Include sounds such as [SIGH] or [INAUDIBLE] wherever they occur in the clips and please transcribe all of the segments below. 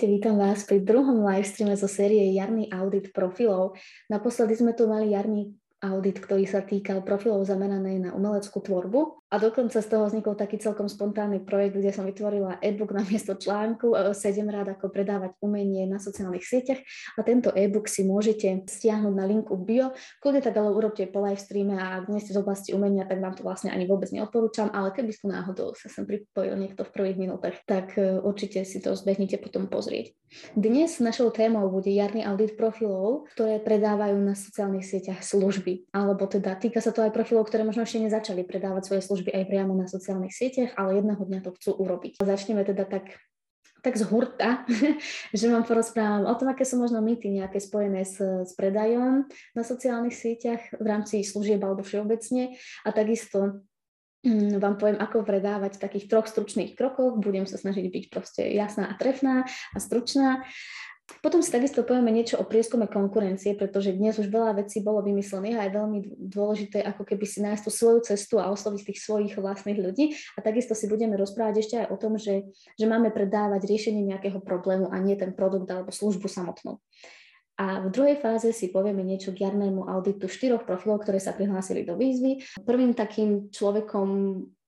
Ahojte, vítam vás pri druhom livestreame zo série Jarný audit profilov. Naposledy sme tu mali jarný audit, ktorý sa týkal profilov zameranej na umeleckú tvorbu. A dokonca z toho vznikol taký celkom spontánny projekt, kde som vytvorila e-book na miesto článku 7 e, rád, ako predávať umenie na sociálnych sieťach. A tento e-book si môžete stiahnuť na linku bio. Kľudne tak ale urobte po live streame a ak nie ste z oblasti umenia, tak vám to vlastne ani vôbec neodporúčam, ale keby ste náhodou sa sem pripojil niekto v prvých minútach, tak e, určite si to zbehnite potom pozrieť. Dnes našou témou bude jarný audit profilov, ktoré predávajú na sociálnych sieťach služby. Alebo teda týka sa to aj profilov, ktoré možno ešte nezačali predávať svoje služby služby aj priamo na sociálnych sieťach, ale jedného dňa to chcú urobiť. Začneme teda tak tak z hurta, [LAUGHS] že vám porozprávam o tom, aké sú možno mýty nejaké spojené s, s predajom na sociálnych sieťach v rámci služieb alebo všeobecne a takisto mm, vám poviem, ako predávať v takých troch stručných krokoch. Budem sa snažiť byť proste jasná a trefná a stručná. Potom si takisto povieme niečo o prieskume konkurencie, pretože dnes už veľa vecí bolo vymyslených a je veľmi dôležité ako keby si nájsť tú svoju cestu a osloviť tých svojich vlastných ľudí. A takisto si budeme rozprávať ešte aj o tom, že, že máme predávať riešenie nejakého problému a nie ten produkt alebo službu samotnú. A v druhej fáze si povieme niečo k jarnému auditu štyroch profilov, ktoré sa prihlásili do výzvy. Prvým takým človekom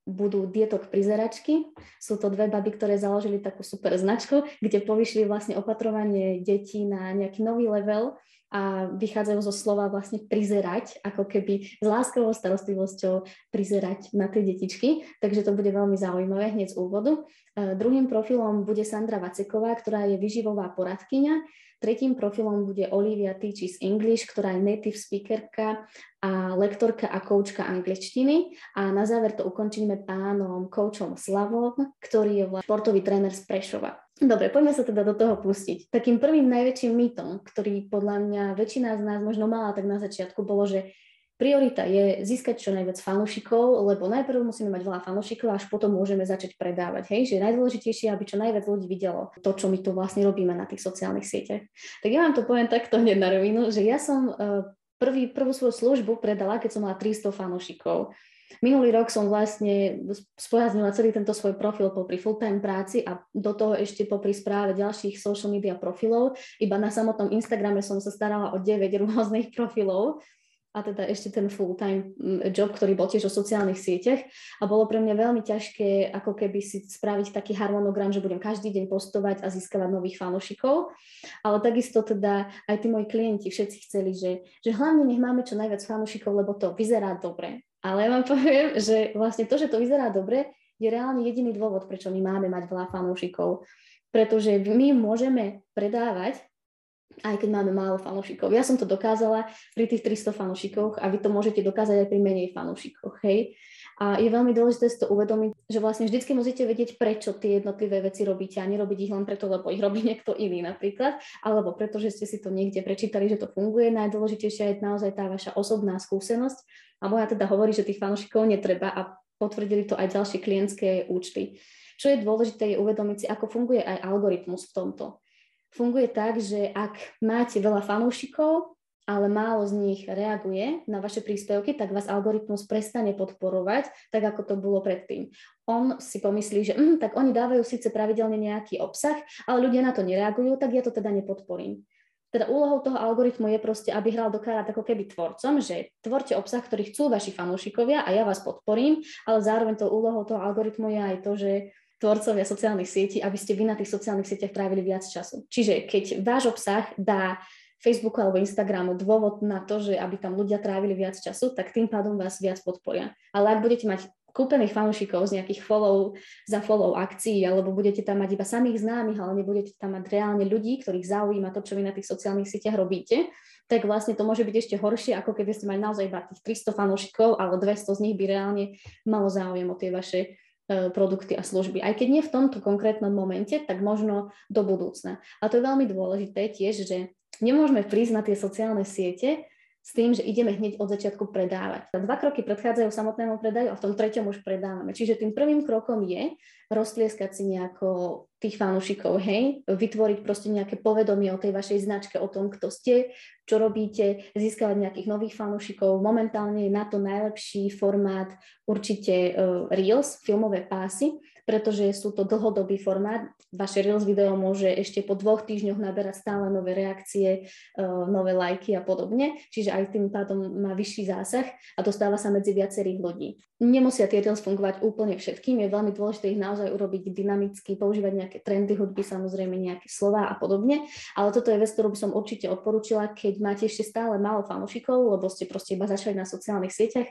budú dietok prizeračky. Sú to dve baby, ktoré založili takú super značku, kde povyšli vlastne opatrovanie detí na nejaký nový level a vychádzajú zo slova vlastne prizerať, ako keby s láskovou starostlivosťou prizerať na tie detičky. Takže to bude veľmi zaujímavé hneď z úvodu. Uh, druhým profilom bude Sandra Vaceková, ktorá je vyživová poradkyňa Tretím profilom bude Olivia Teaches English, ktorá je native speakerka a lektorka a koučka angličtiny. A na záver to ukončíme pánom koučom Slavom, ktorý je vlastne športový tréner z Prešova. Dobre, poďme sa teda do toho pustiť. Takým prvým najväčším mýtom, ktorý podľa mňa väčšina z nás možno mala tak na začiatku, bolo, že Priorita je získať čo najviac fanúšikov, lebo najprv musíme mať veľa fanúšikov, až potom môžeme začať predávať. Hej, že najdôležitejšie, aby čo najviac ľudí videlo to, čo my tu vlastne robíme na tých sociálnych sieťach. Tak ja vám to poviem takto hneď na rovinu, že ja som e, prvý, prvú svoju službu predala, keď som mala 300 fanúšikov. Minulý rok som vlastne spojaznila celý tento svoj profil popri full-time práci a do toho ešte popri správe ďalších social media profilov. Iba na samotnom Instagrame som sa starala o 9 rôznych [LAUGHS] profilov a teda ešte ten full-time job, ktorý bol tiež o sociálnych sieťach a bolo pre mňa veľmi ťažké ako keby si spraviť taký harmonogram, že budem každý deň postovať a získavať nových fanúšikov, ale takisto teda aj tí moji klienti všetci chceli, že, že hlavne nech máme čo najviac fanúšikov, lebo to vyzerá dobre. Ale ja vám [LAUGHS] poviem, že vlastne to, že to vyzerá dobre, je reálne jediný dôvod, prečo my máme mať veľa fanúšikov. Pretože my môžeme predávať aj keď máme málo fanúšikov. Ja som to dokázala pri tých 300 fanúšikoch a vy to môžete dokázať aj pri menej fanúšikoch, hej. A je veľmi dôležité si to uvedomiť, že vlastne vždycky musíte vedieť, prečo tie jednotlivé veci robíte a nerobiť ich len preto, lebo ich robí [LAUGHS] niekto iný napríklad, alebo preto, že ste si to niekde prečítali, že to funguje. Najdôležitejšia je naozaj tá vaša osobná skúsenosť. A moja teda hovorí, že tých fanúšikov netreba a potvrdili to aj ďalšie klientské účty. Čo je dôležité, je uvedomiť si, ako funguje aj algoritmus v tomto funguje tak, že ak máte veľa fanúšikov, ale málo z nich reaguje na vaše príspevky, tak vás algoritmus prestane podporovať, tak ako to bolo predtým. On si pomyslí, že hm, tak oni dávajú síce pravidelne nejaký obsah, ale ľudia na to nereagujú, tak ja to teda nepodporím. Teda úlohou toho algoritmu je proste, aby hral do karát ako keby tvorcom, že tvorte obsah, ktorý chcú vaši fanúšikovia a ja vás podporím, ale zároveň to úlohou toho algoritmu je aj to, že tvorcovia sociálnych sietí, aby ste vy na tých sociálnych sieťach trávili viac času. Čiže keď váš obsah dá Facebooku alebo Instagramu dôvod na to, že aby tam ľudia trávili viac času, tak tým pádom vás viac podporia. Ale ak budete mať kúpených fanúšikov z nejakých follow za follow akcií, alebo budete tam mať iba samých známych, ale nebudete tam mať reálne ľudí, ktorých zaujíma to, čo vy na tých sociálnych sieťach robíte, tak vlastne to môže byť ešte horšie, ako keby ste mali naozaj iba tých 300 fanúšikov, ale 200 z nich by reálne malo záujem o tie vaše produkty a služby. Aj keď nie v tomto konkrétnom momente, tak možno do budúcna. A to je veľmi dôležité tiež, že nemôžeme prísť na tie sociálne siete s tým, že ideme hneď od začiatku predávať. Dva kroky predchádzajú samotnému predaju a v tom treťom už predávame. Čiže tým prvým krokom je roztlieskať si nejako tých fanúšikov, hej, vytvoriť proste nejaké povedomie o tej vašej značke, o tom, kto ste, čo robíte, získavať nejakých nových fanúšikov. Momentálne je na to najlepší formát určite uh, Reels, filmové pásy, pretože sú to dlhodobý formát. Vaše Reels video môže ešte po dvoch týždňoch naberať stále nové reakcie, uh, nové lajky a podobne, čiže aj tým pádom má vyšší zásah a dostáva sa medzi viacerých ľudí. Nemusia tie Reels fungovať úplne všetkým, je veľmi dôležité ich naozaj urobiť dynamicky, používať nejaké trendy hudby, samozrejme nejaké slova a podobne, ale toto je vec, ktorú by som určite odporúčila, keď máte ešte stále málo fanúšikov, lebo ste proste iba začali na sociálnych sieťach,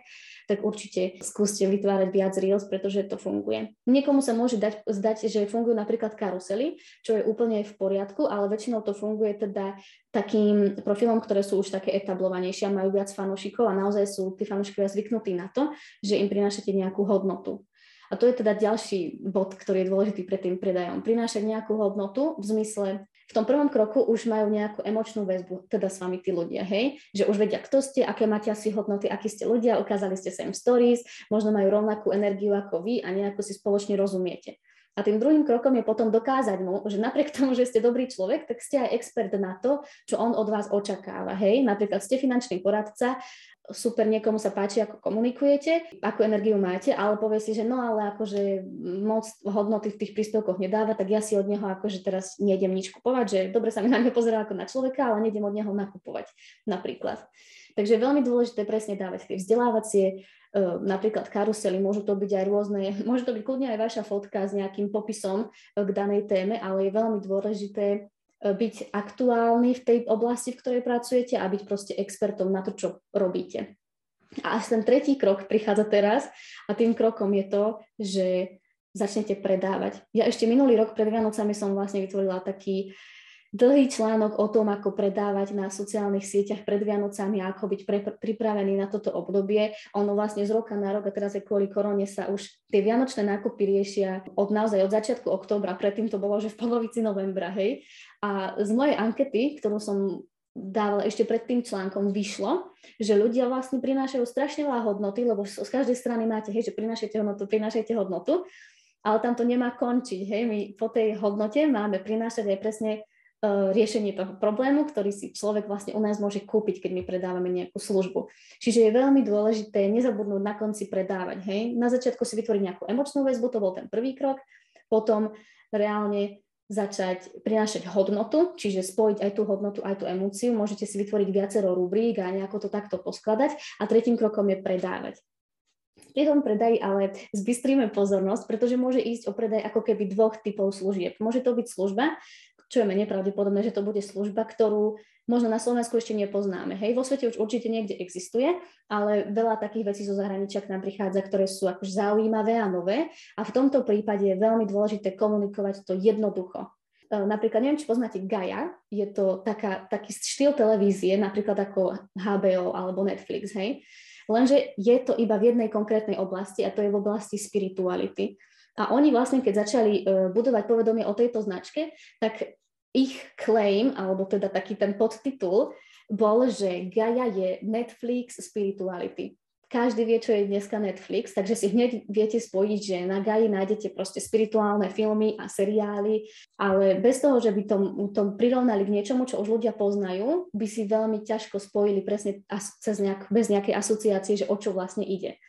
tak určite skúste vytvárať viac Reels, pretože to funguje. Niekomu sa môže dať, zdať, že fungujú napríklad karusely, čo je úplne v poriadku, ale väčšinou to funguje teda takým profilom, ktoré sú už také etablovanejšie a majú viac fanúšikov a naozaj sú tí fanúšikovia zvyknutí na to, že im prinášate nejakú hodnotu. A to je teda ďalší bod, ktorý je dôležitý pred tým predajom. Prinášať nejakú hodnotu v zmysle, v tom prvom kroku už majú nejakú emočnú väzbu, teda s vami tí ľudia, hej, že už vedia, kto ste, aké máte asi hodnoty, akí ste ľudia, ukázali ste sa im stories, možno majú rovnakú energiu ako vy a nejako si spoločne rozumiete. A tým druhým krokom je potom dokázať mu, že napriek [LAUGHS] tomu, že ste dobrý človek, tak ste aj expert na to, čo on od vás očakáva. Hej, napríklad ste finančný poradca super, niekomu sa páči, ako komunikujete, akú energiu máte, ale povie si, že no ale akože moc hodnoty v tých príspevkoch nedáva, tak ja si od neho akože teraz nejdem nič kupovať, že dobre sa mi na neho pozerá ako na človeka, ale nejdem od neho nakupovať napríklad. Takže je veľmi dôležité presne dávať tie vzdelávacie, e, napríklad karusely, môžu to byť aj rôzne, [LAUGHS] môže to byť kľudne aj vaša fotka s nejakým popisom e, k danej téme, ale je veľmi dôležité byť aktuálny v tej oblasti, v ktorej pracujete a byť proste expertom na to, čo robíte. A až ten tretí krok prichádza teraz a tým krokom je to, že začnete predávať. Ja ešte minulý rok pred Vianocami som vlastne vytvorila taký dlhý článok o tom, ako predávať na sociálnych sieťach pred Vianocami a ako byť pre, pripravený na toto obdobie. Ono vlastne z roka na rok a teraz aj kvôli korone sa už tie vianočné nákupy riešia od naozaj od začiatku októbra, predtým to bolo, že v polovici novembra, hej. A z mojej ankety, ktorú som dávala ešte pred tým článkom, vyšlo, že ľudia vlastne prinášajú strašne veľa hodnoty, lebo z každej strany máte, hej, že prinášajte hodnotu, prinášajte hodnotu, ale tam to nemá končiť, hej, my po tej hodnote máme prinášať aj presne riešenie toho problému, ktorý si človek vlastne u nás môže kúpiť, keď my predávame nejakú službu. Čiže je veľmi dôležité nezabudnúť na konci predávať. Hej? Na začiatku si vytvoriť nejakú emočnú väzbu, to bol ten prvý krok, potom reálne začať prinášať hodnotu, čiže spojiť aj tú hodnotu, aj tú emóciu. Môžete si vytvoriť viacero rubrík a nejako to takto poskladať. A tretím krokom je predávať. Pri tom predaji ale zbystríme pozornosť, pretože môže ísť o predaj ako keby dvoch typov služieb. Môže to byť služba, čo je menej pravdepodobné, že to bude služba, ktorú možno na Slovensku ešte nepoznáme. Hej, vo svete už určite niekde existuje, ale veľa takých vecí zo zahraničia k nám prichádza, ktoré sú akož zaujímavé a nové. A v tomto prípade je veľmi dôležité komunikovať to jednoducho. E, napríklad, neviem, či poznáte Gaia, je to taká, taký štýl televízie, napríklad ako HBO alebo Netflix, hej. Lenže je to iba v jednej konkrétnej oblasti a to je v oblasti spirituality. A oni vlastne, keď začali e, budovať povedomie o tejto značke, tak ich claim, alebo teda taký ten podtitul, bol, že Gaia je Netflix spirituality. Každý vie, čo je dneska Netflix, takže si hneď viete spojiť, že na Gaji nájdete proste spirituálne filmy a seriály, ale bez toho, že by tom, tom prirovnali k niečomu, čo už ľudia poznajú, by si veľmi ťažko spojili presne cez nejak, bez nejakej asociácie, že o čo vlastne ide.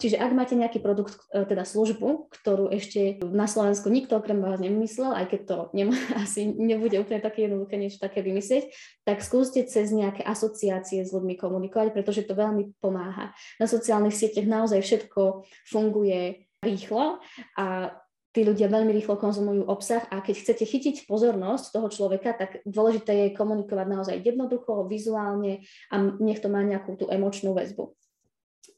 Čiže ak máte nejaký produkt, e, teda službu, ktorú ešte na Slovensku nikto okrem vás nemyslel, aj keď to nemá, [LAUGHS] asi nebude úplne také jednoduché niečo také vymyslieť, tak skúste cez nejaké asociácie s ľuďmi komunikovať, pretože to veľmi pomáha. Na sociálnych sieťach naozaj všetko funguje rýchlo a tí ľudia veľmi rýchlo konzumujú obsah a keď chcete chytiť pozornosť toho človeka, tak dôležité je komunikovať naozaj jednoducho, vizuálne a nech to má nejakú tú emočnú väzbu.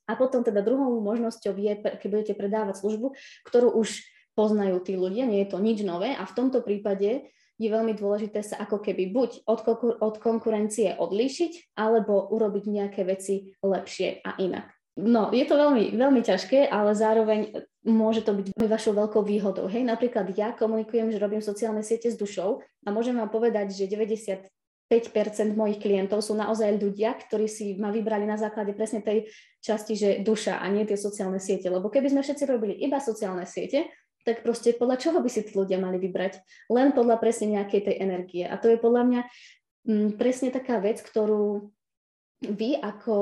A potom teda druhou možnosťou je, keď budete predávať službu, ktorú už poznajú tí ľudia, nie je to nič nové a v tomto prípade je veľmi dôležité sa ako keby buď od, od konkurencie odlíšiť, alebo urobiť nejaké veci lepšie a inak. No, je to veľmi, veľmi ťažké, ale zároveň môže to byť vašou veľkou výhodou. Hej, napríklad ja komunikujem, že robím sociálne siete s dušou a môžem vám povedať, že 90 5% mojich klientov sú naozaj ľudia, ktorí si ma vybrali na základe presne tej časti, že duša a nie tie sociálne siete. Lebo keby sme všetci robili iba sociálne siete, tak proste podľa čoho by si tí ľudia mali vybrať? Len podľa presne nejakej tej energie. A to je podľa mňa m, mm, presne taká vec, ktorú vy ako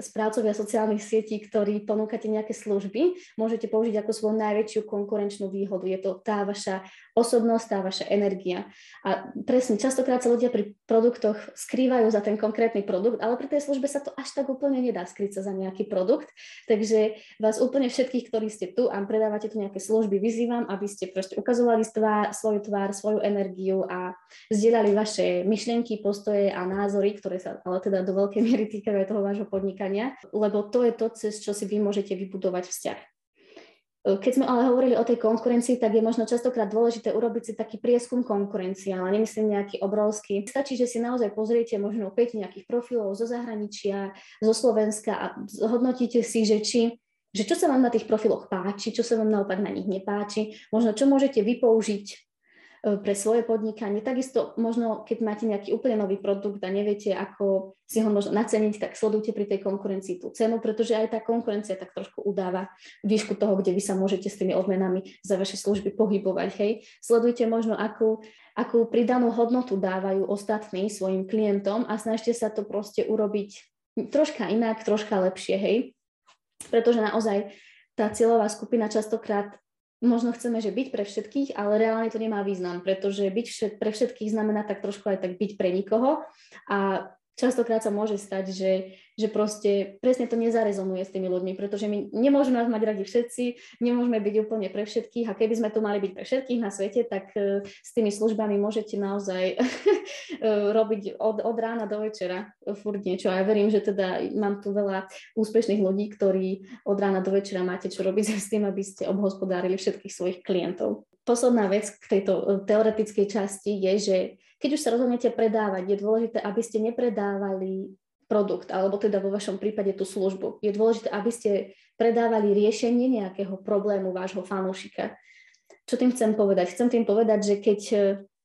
správcovia sociálnych sietí, ktorí ponúkate nejaké služby, môžete použiť ako svoju najväčšiu konkurenčnú výhodu. Je to tá vaša osobnosť, tá vaša energia. A presne, častokrát sa ľudia pri produktoch skrývajú za ten konkrétny produkt, ale pri tej službe sa to až tak úplne nedá skryť sa za nejaký produkt. Takže vás úplne všetkých, ktorí ste tu a predávate tu nejaké služby, vyzývam, aby ste proste ukazovali tvár, svoju tvár, svoju energiu a zdieľali vaše myšlienky, postoje a názory, ktoré sa ale teda do veľkej miery týkajú aj toho vášho podnikania, lebo to je to, cez čo si vy môžete vybudovať vzťah. Keď sme ale hovorili o tej konkurencii, tak je možno častokrát dôležité urobiť si taký prieskum konkurencie, ale nemyslím nejaký obrovský. Stačí, že si naozaj pozriete možno 5 nejakých profilov zo zahraničia, zo Slovenska a zhodnotíte si, že či že čo sa vám na tých profiloch páči, čo sa vám naopak na nich nepáči, možno čo môžete vypoužiť E, pre svoje podnikanie. Takisto možno, keď máte nejaký úplne nový produkt a neviete, ako si ho možno naceniť, tak sledujte pri tej konkurencii tú cenu, pretože aj tá konkurencia tak trošku udáva výšku toho, kde vy sa môžete s tými odmenami za vaše služby pohybovať. Hej. Sledujte možno, akú, akú pridanú hodnotu dávajú ostatní svojim klientom a snažte sa to proste urobiť troška inak, troška lepšie, hej. Pretože naozaj tá cieľová skupina častokrát možno chceme, že byť pre všetkých, ale reálne to nemá význam, pretože byť pre všetkých znamená tak trošku aj tak byť pre nikoho. A častokrát sa môže stať, že, že proste presne to nezarezonuje s tými ľuďmi, pretože my nemôžeme nás mať radi všetci, nemôžeme byť úplne pre všetkých a keby sme tu mali byť pre všetkých na svete, tak uh, s tými službami môžete naozaj uh, [LAUGHS] robiť od, od rána do večera furt niečo. A ja verím, že teda mám tu veľa úspešných ľudí, ktorí od rána do večera máte čo robiť [LAUGHS] s tým, aby ste obhospodárili všetkých svojich klientov. Posledná vec k tejto teoretickej časti je, že keď už sa rozhodnete predávať, je dôležité, aby ste nepredávali produkt, alebo teda vo vašom prípade tú službu. Je dôležité, aby ste predávali riešenie nejakého problému vášho fanúšika. Čo tým chcem povedať? Chcem tým povedať, že keď e,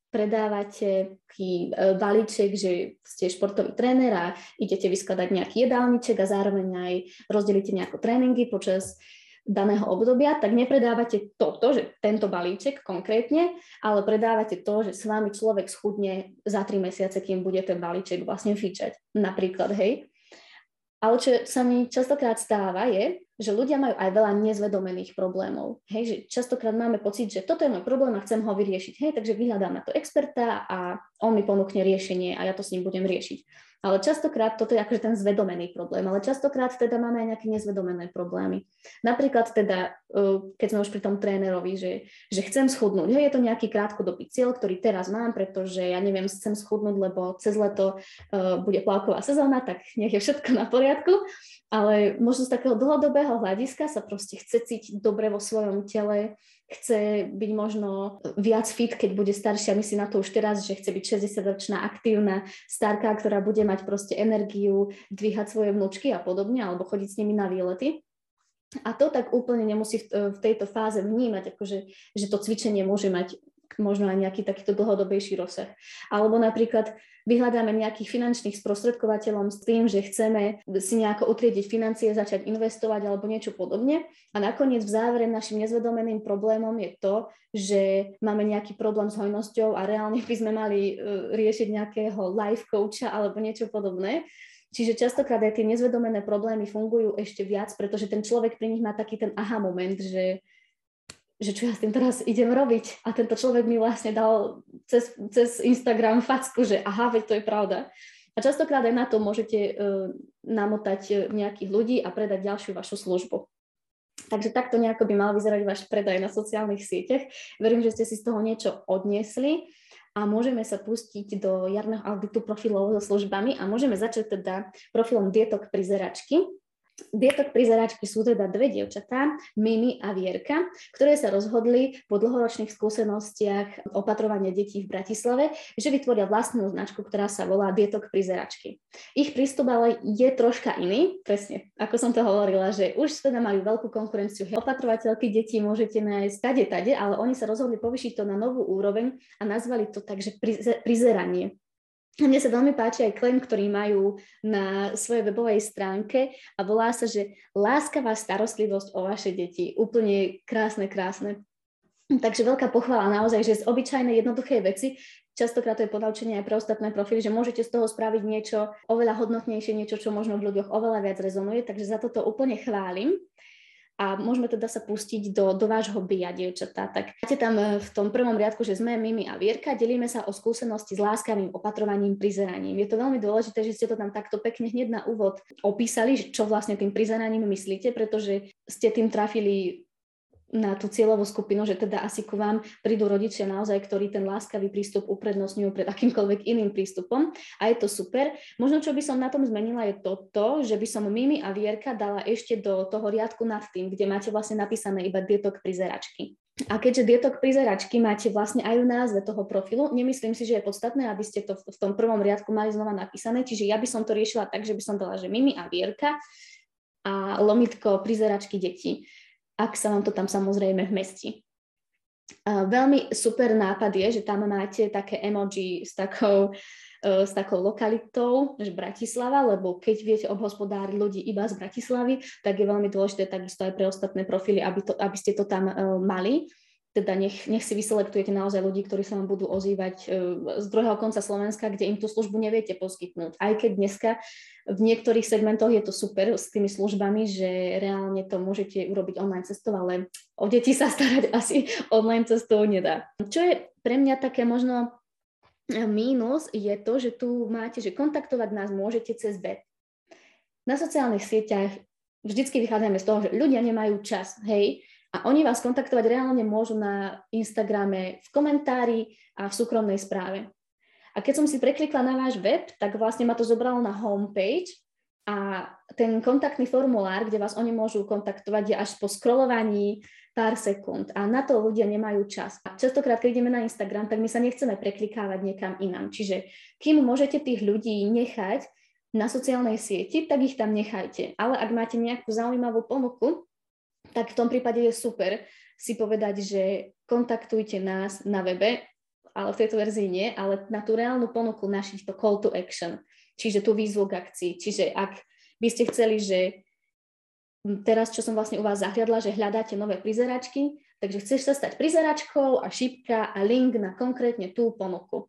predávate taký e, balíček, že ste športový tréner a idete vyskladať nejaký jedálniček a zároveň aj rozdelíte nejaké tréningy počas daného obdobia, tak nepredávate toto, že tento balíček konkrétne, ale predávate to, že s vami človek schudne za tri mesiace, kým bude ten balíček vlastne fičať. Napríklad, hej. Ale čo sa mi častokrát stáva je, že ľudia majú aj veľa nezvedomených problémov. Hej, že častokrát máme pocit, že toto je môj problém a chcem ho vyriešiť. Hej, takže vyhľadám na to experta a on mi ponúkne riešenie a ja to s ním budem riešiť. Ale častokrát toto je akože ten zvedomený problém, ale častokrát teda máme aj nejaké nezvedomené problémy. Napríklad teda, e, keď sme už pri tom trénerovi, že, že chcem schudnúť, je to nejaký krátkodobý cieľ, ktorý teraz mám, pretože ja neviem, chcem schudnúť, lebo cez leto uh, bude plavková sezóna, tak nech je všetko na poriadku, ale možno z takého dlhodobého hľadiska sa proste chce cítiť dobre vo svojom tele, chce byť možno viac fit, keď bude staršia, myslí na to už teraz, že chce byť 60-ročná aktívna starka, ktorá bude mať proste energiu dvíhať svoje vnúčky a podobne, alebo chodiť s nimi na výlety. A to tak úplne nemusí v, tejto fáze vnímať, akože, že to cvičenie môže mať možno aj nejaký takýto dlhodobejší rozsah. Alebo napríklad vyhľadáme nejakých finančných sprostredkovateľom s tým, že chceme si nejako utriediť financie, začať investovať alebo niečo podobne. A nakoniec v závere našim nezvedomeným problémom je to, že máme nejaký problém s hojnosťou a reálne by sme mali uh, riešiť nejakého life coacha alebo niečo podobné. Čiže častokrát aj tie nezvedomené problémy fungujú ešte viac, pretože ten človek pri nich má taký ten aha moment, že že čo ja s tým teraz idem robiť. A tento človek mi vlastne dal cez, cez Instagram facku, že aha, veď to je pravda. A častokrát aj na to môžete uh, namotať e, nejakých ľudí a predať ďalšiu vašu službu. Takže takto nejako by mal vyzerať váš predaj na sociálnych sieťach. Verím, že ste si z toho niečo odniesli a môžeme sa pustiť do jarného auditu profilov so službami a môžeme začať teda profilom dietok prizeračky. Dietok prizeračky sú teda dve dievčatá, Mimi a Vierka, ktoré sa rozhodli po dlhoročných skúsenostiach opatrovania detí v Bratislave, že vytvoria vlastnú značku, ktorá sa volá Dietok prizeračky. Ich prístup ale je troška iný, presne, ako som to hovorila, že už teda majú veľkú konkurenciu. Opatrovateľky detí môžete nájsť tade, tade, ale oni sa rozhodli povyšiť to na novú úroveň a nazvali to tak, že prizeranie mne sa veľmi páči aj claim, ktorý majú na svojej webovej stránke a volá sa, že láskavá starostlivosť o vaše deti. Úplne krásne, krásne. Takže veľká pochvala naozaj, že z obyčajnej jednoduchej veci, častokrát to je podaučenie aj pre ostatné profily, že môžete z toho spraviť niečo oveľa hodnotnejšie, niečo, čo možno v ľuďoch oveľa viac rezonuje, takže za toto úplne chválim a môžeme teda sa pustiť do, do vášho bia, dievčatá. Tak máte tam e, v tom prvom riadku, že sme Mimi a Vierka, delíme sa o skúsenosti s láskavým opatrovaním, prizeraním. Je to veľmi dôležité, že ste to tam takto pekne hneď na úvod opísali, čo vlastne tým prizeraním myslíte, pretože ste tým trafili na tú cieľovú skupinu, že teda asi ku vám prídu rodičia naozaj, ktorí ten láskavý prístup uprednostňujú pred akýmkoľvek iným prístupom a je to super. Možno, čo by som na tom zmenila je toto, že by som Mimi a Vierka dala ešte do toho riadku nad tým, kde máte vlastne napísané iba dietok prizeračky. A keďže dietok prizeračky máte vlastne aj v názve toho profilu, nemyslím si, že je podstatné, aby ste to v tom prvom riadku mali znova napísané, čiže ja by som to riešila tak, že by som dala, že Mimi a Vierka a lomitko prizeračky detí ak sa vám to tam samozrejme vmestí. Veľmi super nápad je, že tam máte také emoji s takou, uh, s takou lokalitou, že Bratislava, lebo keď viete obhospodáriť ľudí iba z Bratislavy, tak je veľmi dôležité takisto aj pre ostatné profily, aby, to, aby ste to tam uh, mali teda nech, nech si vyselektujete naozaj ľudí, ktorí sa vám budú ozývať e, z druhého konca Slovenska, kde im tú službu neviete poskytnúť. Aj keď dneska v niektorých segmentoch je to super s tými službami, že reálne to môžete urobiť online cestou, ale o deti sa starať [LAUGHS] asi online cestou nedá. Čo je pre mňa také možno e, mínus, je to, že tu máte, že kontaktovať nás môžete cez web. Na sociálnych sieťach vždycky vychádzame z toho, že ľudia nemajú čas, hej, a oni vás kontaktovať reálne môžu na Instagrame v komentári a v súkromnej správe. A keď som si preklikla na váš web, tak vlastne ma to zobralo na homepage a ten kontaktný formulár, kde vás oni môžu kontaktovať, je až po scrollovaní pár sekúnd a na to ľudia nemajú čas. A častokrát, keď ideme na Instagram, tak my sa nechceme preklikávať niekam inám. Čiže kým môžete tých ľudí nechať na sociálnej sieti, tak ich tam nechajte. Ale ak máte nejakú zaujímavú ponuku, tak v tom prípade je super si povedať, že kontaktujte nás na webe, ale v tejto verzii nie, ale na tú reálnu ponuku našiť to call to action, čiže tú výzvu k akcii. Čiže ak by ste chceli, že teraz, čo som vlastne u vás zahliadla, že hľadáte nové prizeračky, takže chceš sa stať prizeračkou a šípka a link na konkrétne tú ponuku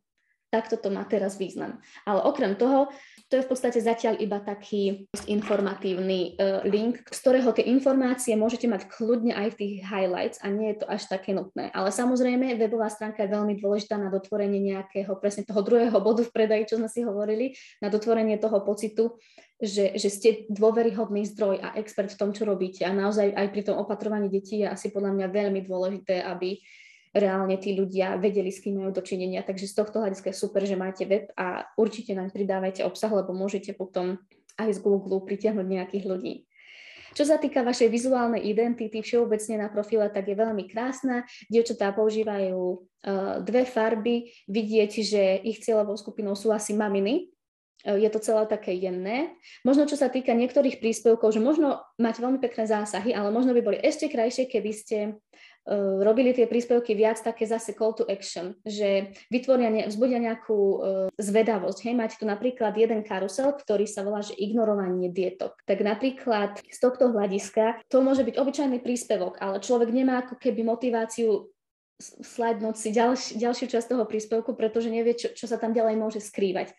takto to má teraz význam. Ale okrem toho, to je v podstate zatiaľ iba taký informatívny uh, link, z ktorého tie informácie môžete mať kľudne aj v tých highlights a nie je to až také nutné. Ale samozrejme, webová stránka je veľmi dôležitá na dotvorenie nejakého, presne toho druhého bodu v predaji, čo sme si hovorili, na dotvorenie toho pocitu, že, že ste dôveryhodný zdroj a expert v tom, čo robíte. A naozaj aj pri tom opatrovaní detí je asi podľa mňa veľmi dôležité, aby reálne tí ľudia vedeli, s kým majú dočinenia. Takže z tohto hľadiska je super, že máte web a určite naň pridávajte obsah, lebo môžete potom aj z Google pritiahnuť nejakých ľudí. Čo sa týka vašej vizuálnej identity všeobecne na profile, tak je veľmi krásna. Dievčatá používajú uh, dve farby. Vidieť, že ich cieľovou skupinou sú asi maminy, uh, je to celé také jemné. Možno čo sa týka niektorých príspevkov, že možno mať veľmi pekné zásahy, ale možno by boli ešte krajšie, keby ste robili tie príspevky viac také zase call to action, že vytvoria, ne, vzbudia nejakú uh, zvedavosť. Hej, máte tu napríklad jeden karusel, ktorý sa volá, že ignorovanie dietok. Tak napríklad z tohto hľadiska to môže byť obyčajný príspevok, ale človek nemá ako keby motiváciu slajdnúť si ďalš, ďalšiu časť toho príspevku, pretože nevie, čo, čo sa tam ďalej môže skrývať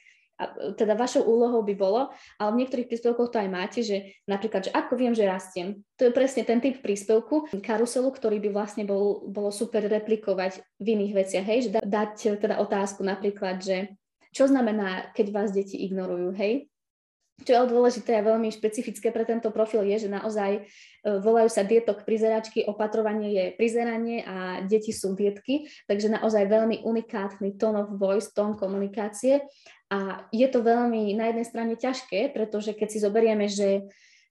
teda vašou úlohou by bolo, ale v niektorých príspevkoch to aj máte, že napríklad, že ako viem, že rastiem. To je presne ten typ príspevku, karuselu, ktorý by vlastne bol, bolo super replikovať v iných veciach, hej, že dať teda otázku napríklad, že čo znamená, keď vás deti ignorujú, hej, čo je dôležité a veľmi špecifické pre tento profil je, že naozaj e, volajú sa dietok prizeračky, opatrovanie je prizeranie a deti sú dietky, takže naozaj veľmi unikátny tone of voice, tón komunikácie. A je to veľmi na jednej strane ťažké, pretože keď si zoberieme, že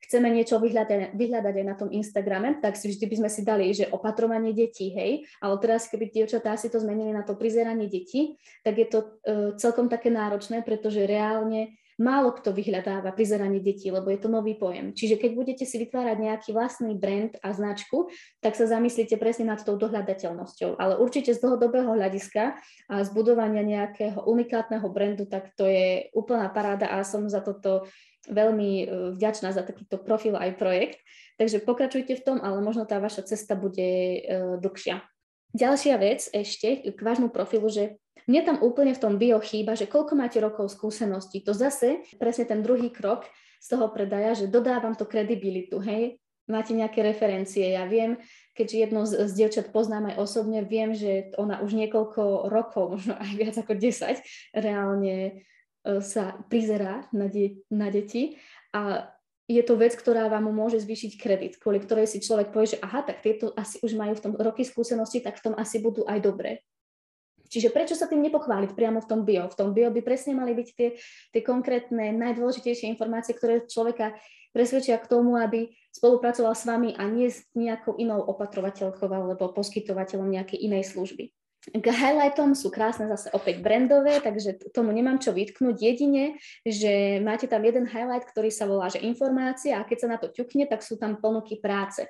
chceme niečo vyhľadať, vyhľadať aj na tom Instagrame, tak si vždy by sme si dali, že opatrovanie detí, hej, ale teraz keby dievčatá si to zmenili na to prizeranie detí, tak je to uh, celkom také náročné, pretože reálne málo kto vyhľadáva prizeranie detí, lebo je to nový pojem. Čiže keď budete si vytvárať nejaký vlastný brand a značku, tak sa zamyslíte presne nad tou dohľadateľnosťou. Ale určite z dlhodobého hľadiska a zbudovania nejakého unikátneho brandu, tak to je úplná paráda a som za toto veľmi e, vďačná za takýto profil aj projekt. Takže pokračujte v tom, ale možno tá vaša cesta bude e, dlhšia. Ďalšia vec ešte k vášmu profilu, že mne tam úplne v tom bio chýba, že koľko máte rokov skúseností. To zase presne ten druhý krok z toho predaja, že dodávam to kredibilitu, hej, máte nejaké referencie. Ja viem, keďže jedno z, z dievčat poznám aj osobne, viem, že ona už niekoľko rokov, možno aj viac ako 10, reálne e, sa prizerá na, de- na deti a je to vec, ktorá vám môže zvýšiť kredit, kvôli ktorej si človek povie, že aha, tak tieto asi už majú v tom roky skúsenosti, tak v tom asi budú aj dobré. Čiže prečo sa tým nepochváliť priamo v tom bio? V tom bio by presne mali byť tie, tie konkrétne, najdôležitejšie informácie, ktoré človeka presvedčia k tomu, aby spolupracoval s vami a nie s nejakou inou opatrovateľkou alebo poskytovateľom nejakej inej služby. K highlightom sú krásne zase opäť brandové, takže tomu nemám čo vytknúť. Jedine, že máte tam jeden highlight, ktorý sa volá, že informácia a keď sa na to ťukne, tak sú tam ponuky práce.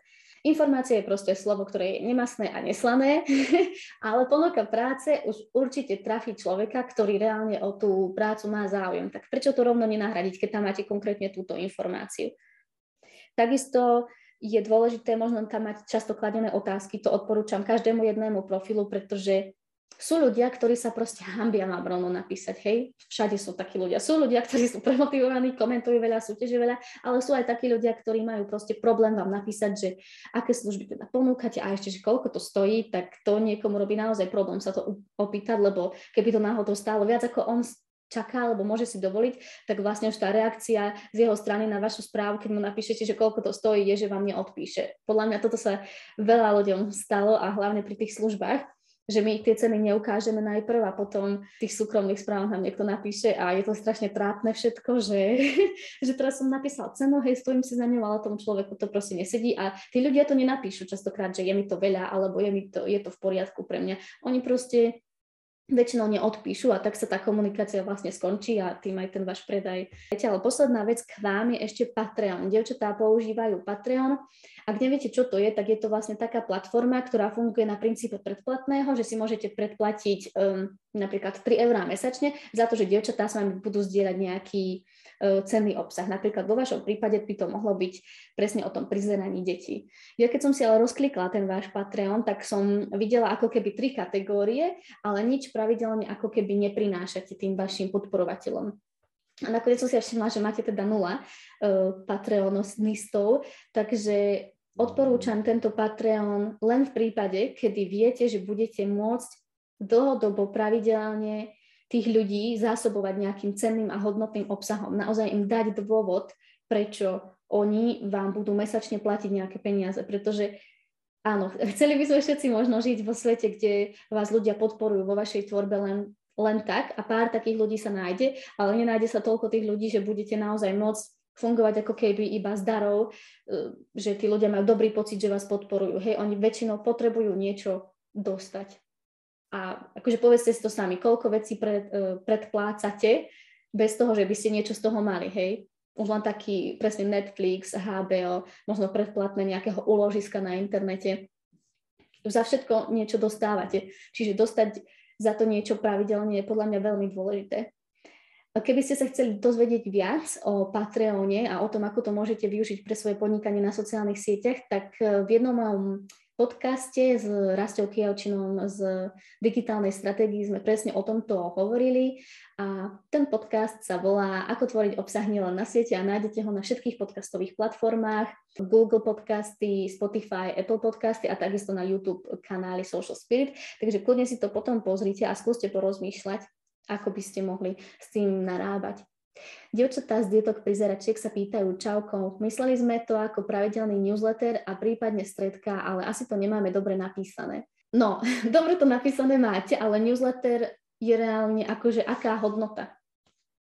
Informácia je proste slovo, ktoré je nemasné a neslané, [LAUGHS] ale ponuka práce už určite trafí človeka, ktorý reálne o tú prácu má záujem. Tak prečo to rovno nenahradiť, keď tam máte konkrétne túto informáciu? Takisto je dôležité možno tam mať často kladené otázky, to odporúčam každému jednému profilu, pretože sú ľudia, ktorí sa proste hambia na rovno napísať, hej, všade sú takí ľudia. Sú ľudia, ktorí sú premotivovaní, komentujú veľa, súťažia veľa, ale sú aj takí ľudia, ktorí majú proste problém vám napísať, že aké služby teda ponúkate a ešte, že koľko to stojí, tak to niekomu robí naozaj problém sa to opýtať, lebo keby to náhodou stálo viac ako on čaká, alebo môže si dovoliť, tak vlastne už tá reakcia z jeho strany na vašu správu, keď mu napíšete, že koľko to stojí, je, že vám neodpíše. Podľa mňa toto sa veľa ľuďom stalo a hlavne pri tých službách, že my tie ceny neukážeme najprv a potom v tých súkromných správach nám niekto napíše a je to strašne trápne všetko, že, [LAUGHS] že teraz som napísal cenu, hej, stojím si za ňou, ale tomu človeku to proste nesedí a tí ľudia to nenapíšu častokrát, že je mi to veľa alebo je, mi to, je to v poriadku pre mňa. Oni proste väčšinou neodpíšu a tak sa tá komunikácia vlastne skončí a tým aj ten váš predaj. Ale posledná vec k vám je ešte Patreon. Dievčatá používajú Patreon. Ak neviete, čo to je, tak je to vlastne taká platforma, ktorá funguje na princípe predplatného, že si môžete predplatiť um, napríklad 3 eurá mesačne za to, že dievčatá s vami budú zdieľať nejaký cenný obsah. Napríklad vo vašom prípade by to mohlo byť presne o tom prizeraní detí. Ja keď som si ale rozklikla ten váš Patreon, tak som videla ako keby tri kategórie, ale nič pravidelne ako keby neprinášate tým vašim podporovateľom. A nakoniec som si všimla, že máte teda nula uh, Patreonistov, takže odporúčam tento Patreon len v prípade, kedy viete, že budete môcť dlhodobo pravidelne tých ľudí zásobovať nejakým cenným a hodnotným obsahom. Naozaj im dať dôvod, prečo oni vám budú mesačne platiť nejaké peniaze, pretože áno, chceli by sme všetci možno žiť vo svete, kde vás ľudia podporujú vo vašej tvorbe len, len tak a pár takých ľudí sa nájde, ale nenájde sa toľko tých ľudí, že budete naozaj môcť fungovať ako keby iba z darov, e, že tí ľudia majú dobrý pocit, že vás podporujú. Hej, oni väčšinou potrebujú niečo dostať. A akože povedzte si to sami, koľko vecí pred, uh, predplácate bez toho, že by ste niečo z toho mali, hej? Už len taký presne Netflix, HBO, možno predplatné nejakého uložiska na internete. Za všetko niečo dostávate. Čiže dostať za to niečo pravidelne je podľa mňa veľmi dôležité. Keby ste sa chceli dozvedieť viac o Patreone a o tom, ako to môžete využiť pre svoje podnikanie na sociálnych sieťach, tak e, v jednom podcaste s Rastou Kijavčinom z digitálnej stratégii sme presne o tomto hovorili. A ten podcast sa volá Ako tvoriť obsah nielen na siete a nájdete ho na všetkých podcastových platformách, Google podcasty, Spotify, Apple podcasty a takisto na YouTube kanály Social Spirit, takže kľudne si to potom pozrite a skúste porozmýšľať, ako by ste mohli s tým narábať. Dievčatá z dietok prizeračiek sa pýtajú čauko. Mysleli sme to ako pravidelný newsletter a prípadne stredka, ale asi to nemáme dobre napísané. No, [LAUGHS] dobre to napísané máte, ale newsletter je reálne akože aká hodnota.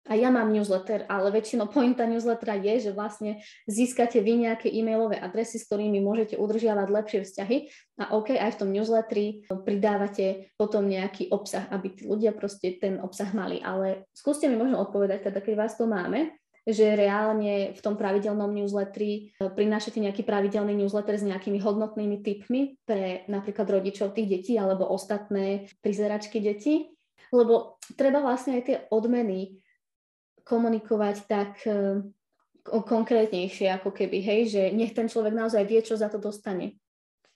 A ja mám newsletter, ale väčšinou pointa newslettera je, že vlastne získate vy nejaké e-mailové adresy, s ktorými môžete udržiavať lepšie vzťahy a OK, aj v tom newsletteri pridávate potom nejaký obsah, aby tí ľudia proste ten obsah mali. Ale skúste mi možno odpovedať, teda keď vás to máme, že reálne v tom pravidelnom newsletteri e, prinášate nejaký pravidelný newsletter s nejakými hodnotnými tipmi pre napríklad rodičov tých detí alebo ostatné prizeračky detí, lebo treba vlastne aj tie odmeny komunikovať tak e, konkrétnejšie ako keby, hej, že nech ten človek naozaj vie, čo za to dostane.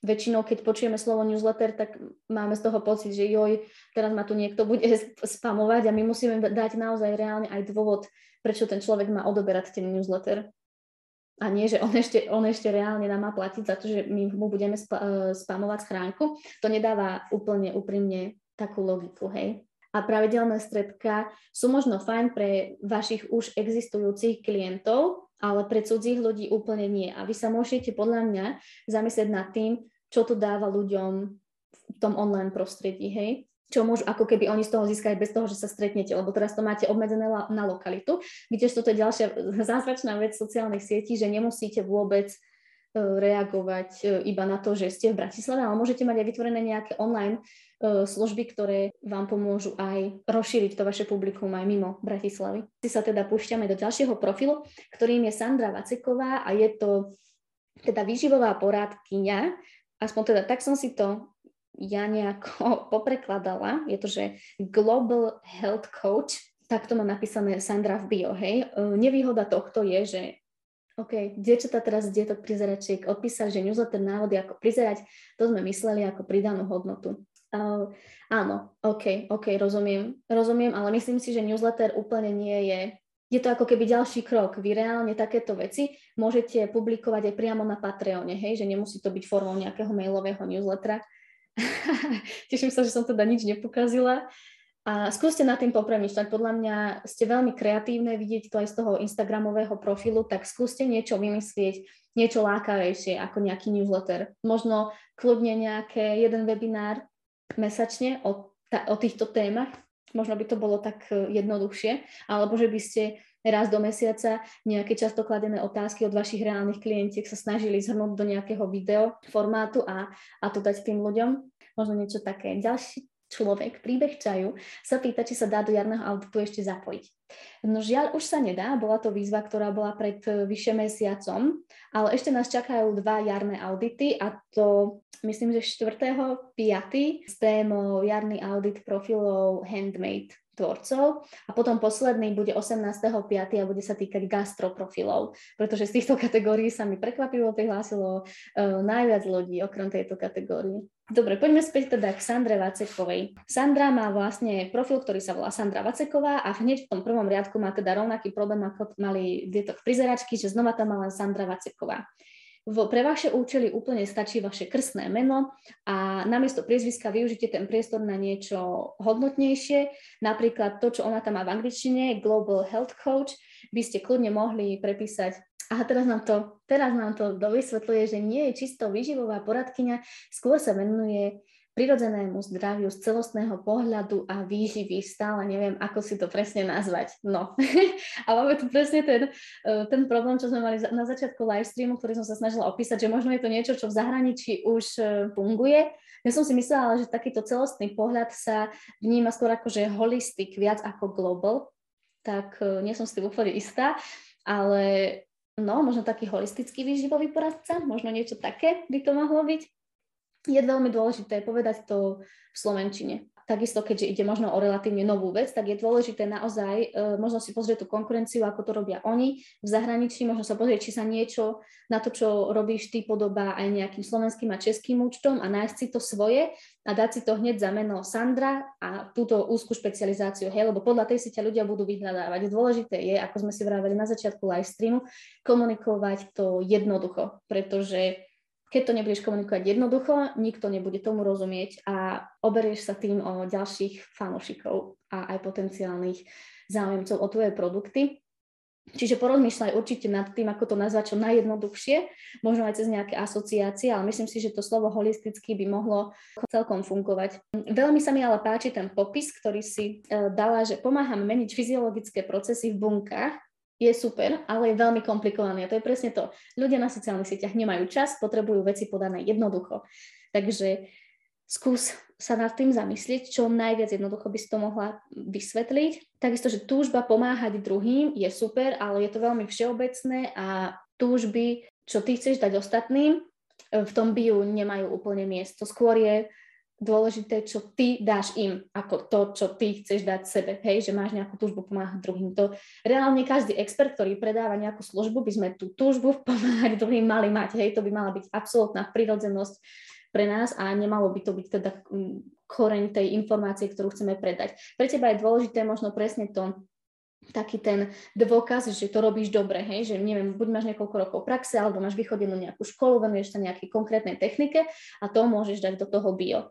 Väčšinou, keď počujeme slovo newsletter, tak máme z toho pocit, že joj, teraz ma tu niekto bude spamovať a my musíme dať naozaj reálne aj dôvod, prečo ten človek má odoberať ten newsletter. A nie, že on ešte, on ešte reálne nám má platiť za to, že my mu budeme uh, spamovať schránku. To nedáva úplne úprimne takú logiku, hej. A pravidelné stredka sú možno fajn pre vašich už existujúcich klientov, ale pre cudzích ľudí úplne nie. A vy sa môžete podľa mňa zamyslieť nad tým, čo to dáva ľuďom v tom online prostredí, hej čo môžu ako keby oni z toho získať bez toho, že sa stretnete, lebo teraz to máte obmedzené na lokalitu, kde toto je ďalšia [LAUGHS] zázračná vec sociálnych sietí, že nemusíte vôbec e, reagovať e, iba na to, že ste v Bratislave, ale môžete mať aj vytvorené nejaké online služby, ktoré vám pomôžu aj rozšíriť to vaše publikum aj mimo Bratislavy. Si sa teda púšťame do ďalšieho profilu, ktorým je Sandra Vaceková a je to teda výživová porádkyňa, aspoň teda tak som si to ja nejako [LAUGHS] poprekladala, je to, že Global Health Coach, tak to má napísané Sandra v bio, hej. E, nevýhoda tohto je, že OK, dievčatá teraz dietok prizeračiek odpísali, že newsletter návody ako prizerať, to sme mysleli ako pridanú hodnotu. Uh, áno, OK, OK, rozumiem, rozumiem, ale myslím si, že newsletter úplne nie je je to ako keby ďalší krok. Vy reálne takéto veci môžete publikovať aj priamo na Patreone, hej, že nemusí to byť formou nejakého mailového newslettera, [LAUGHS] Teším sa, že som teda nič nepokazila. A skúste nad tým popremýšľať. Podľa mňa ste veľmi kreatívne, vidieť to aj z toho Instagramového profilu, tak skúste niečo vymyslieť, niečo lákavejšie ako nejaký newsletter. Možno kľudne nejaké jeden webinár mesačne o, ta, o týchto témach. Možno by to bolo tak e, jednoduchšie. Alebo že by ste raz do mesiaca nejaké často kladené otázky od vašich reálnych klientiek sa snažili zhrnúť do nejakého video formátu a, a to dať tým ľuďom. Možno niečo také. Ďalší človek, príbeh čaju, sa pýta, či sa dá do jarného auditu ešte zapojiť. No žiaľ, už sa nedá, bola to výzva, ktorá bola pred e, vyše mesiacom, ale ešte nás čakajú dva jarné audity a to myslím, že 4.5. s témou jarný audit profilov Handmade tvorcov a potom posledný bude 18.5. a bude sa týkať gastroprofilov, pretože z týchto kategórií sa mi prekvapivo prihlásilo uh, najviac ľudí okrem tejto kategórie. Dobre, poďme späť teda k Sandre Vacekovej. Sandra má vlastne profil, ktorý sa volá Sandra Vaceková a hneď v tom prvom riadku má teda rovnaký problém, ako mali tieto prizeračky, že znova tam má len Sandra Vaceková. Pre vaše účely úplne stačí vaše krstné meno a namiesto priezviska využite ten priestor na niečo hodnotnejšie. Napríklad to, čo ona tam má v angličtine, Global Health Coach, by ste kľudne mohli prepísať a teraz nám to, teraz nám to dovysvetľuje, že nie je čisto výživová poradkyňa, skôr sa venuje prirodzenému zdraviu z celostného pohľadu a výživy. Stále neviem, ako si to presne nazvať. No. [LAUGHS] a máme tu presne ten, e, ten problém, čo sme mali na začiatku live streamu, ktorý som sa snažila opísať, že možno je to niečo, čo v zahraničí už e, funguje. Ja som si myslela, že takýto celostný pohľad sa vníma skôr ako, že holistik viac ako global, tak e, nie som si tým úplne istá, ale no, možno taký holistický výživový poradca, možno niečo také by to mohlo byť je veľmi dôležité povedať to v Slovenčine. Takisto, keďže ide možno o relatívne novú vec, tak je dôležité naozaj e, možno si pozrieť tú konkurenciu, ako to robia oni v zahraničí, možno sa pozrieť, či sa niečo na to, čo robíš ty, podobá aj nejakým slovenským a českým účtom a nájsť si to svoje a dať si to hneď za meno Sandra a túto úzkú špecializáciu, hej, lebo podľa tej si ťa ľudia budú vyhľadávať. Dôležité je, ako sme si vraveli na začiatku live streamu, komunikovať to jednoducho, pretože keď to nebudeš komunikovať jednoducho, nikto nebude tomu rozumieť a oberieš sa tým o ďalších fanúšikov a aj potenciálnych záujemcov o tvoje produkty. Čiže porozmýšľaj určite nad tým, ako to nazvať čo najjednoduchšie, možno aj cez nejaké asociácie, ale myslím si, že to slovo holisticky by mohlo celkom fungovať. Veľmi sa mi ale páči ten popis, ktorý si e, dala, že pomáham meniť fyziologické procesy v bunkách, je super, ale je veľmi komplikovaný. A to je presne to. Ľudia na sociálnych sieťach nemajú čas, potrebujú veci podané jednoducho. Takže skús sa nad tým zamyslieť, čo najviac jednoducho by si to mohla vysvetliť. Takisto, že túžba pomáhať druhým je super, ale je to veľmi všeobecné a túžby, čo ty chceš dať ostatným, v tom biu nemajú úplne miesto. Skôr je dôležité, čo ty dáš im, ako to, čo ty chceš dať sebe, hej, že máš nejakú túžbu pomáhať druhým. To reálne každý expert, ktorý predáva nejakú službu, by sme tú túžbu [LAUGHS] pomáhať druhým mali mať, hej, to by mala byť absolútna prirodzenosť pre nás a nemalo by to byť teda mm, koreň tej informácie, ktorú chceme predať. Pre teba je dôležité možno presne to, taký ten dôkaz, že to robíš dobre, hej, že neviem, buď máš niekoľko rokov praxe, alebo máš vychodenú nejakú školu, venuješ sa nejakej konkrétnej technike a to môžeš dať do toho bio.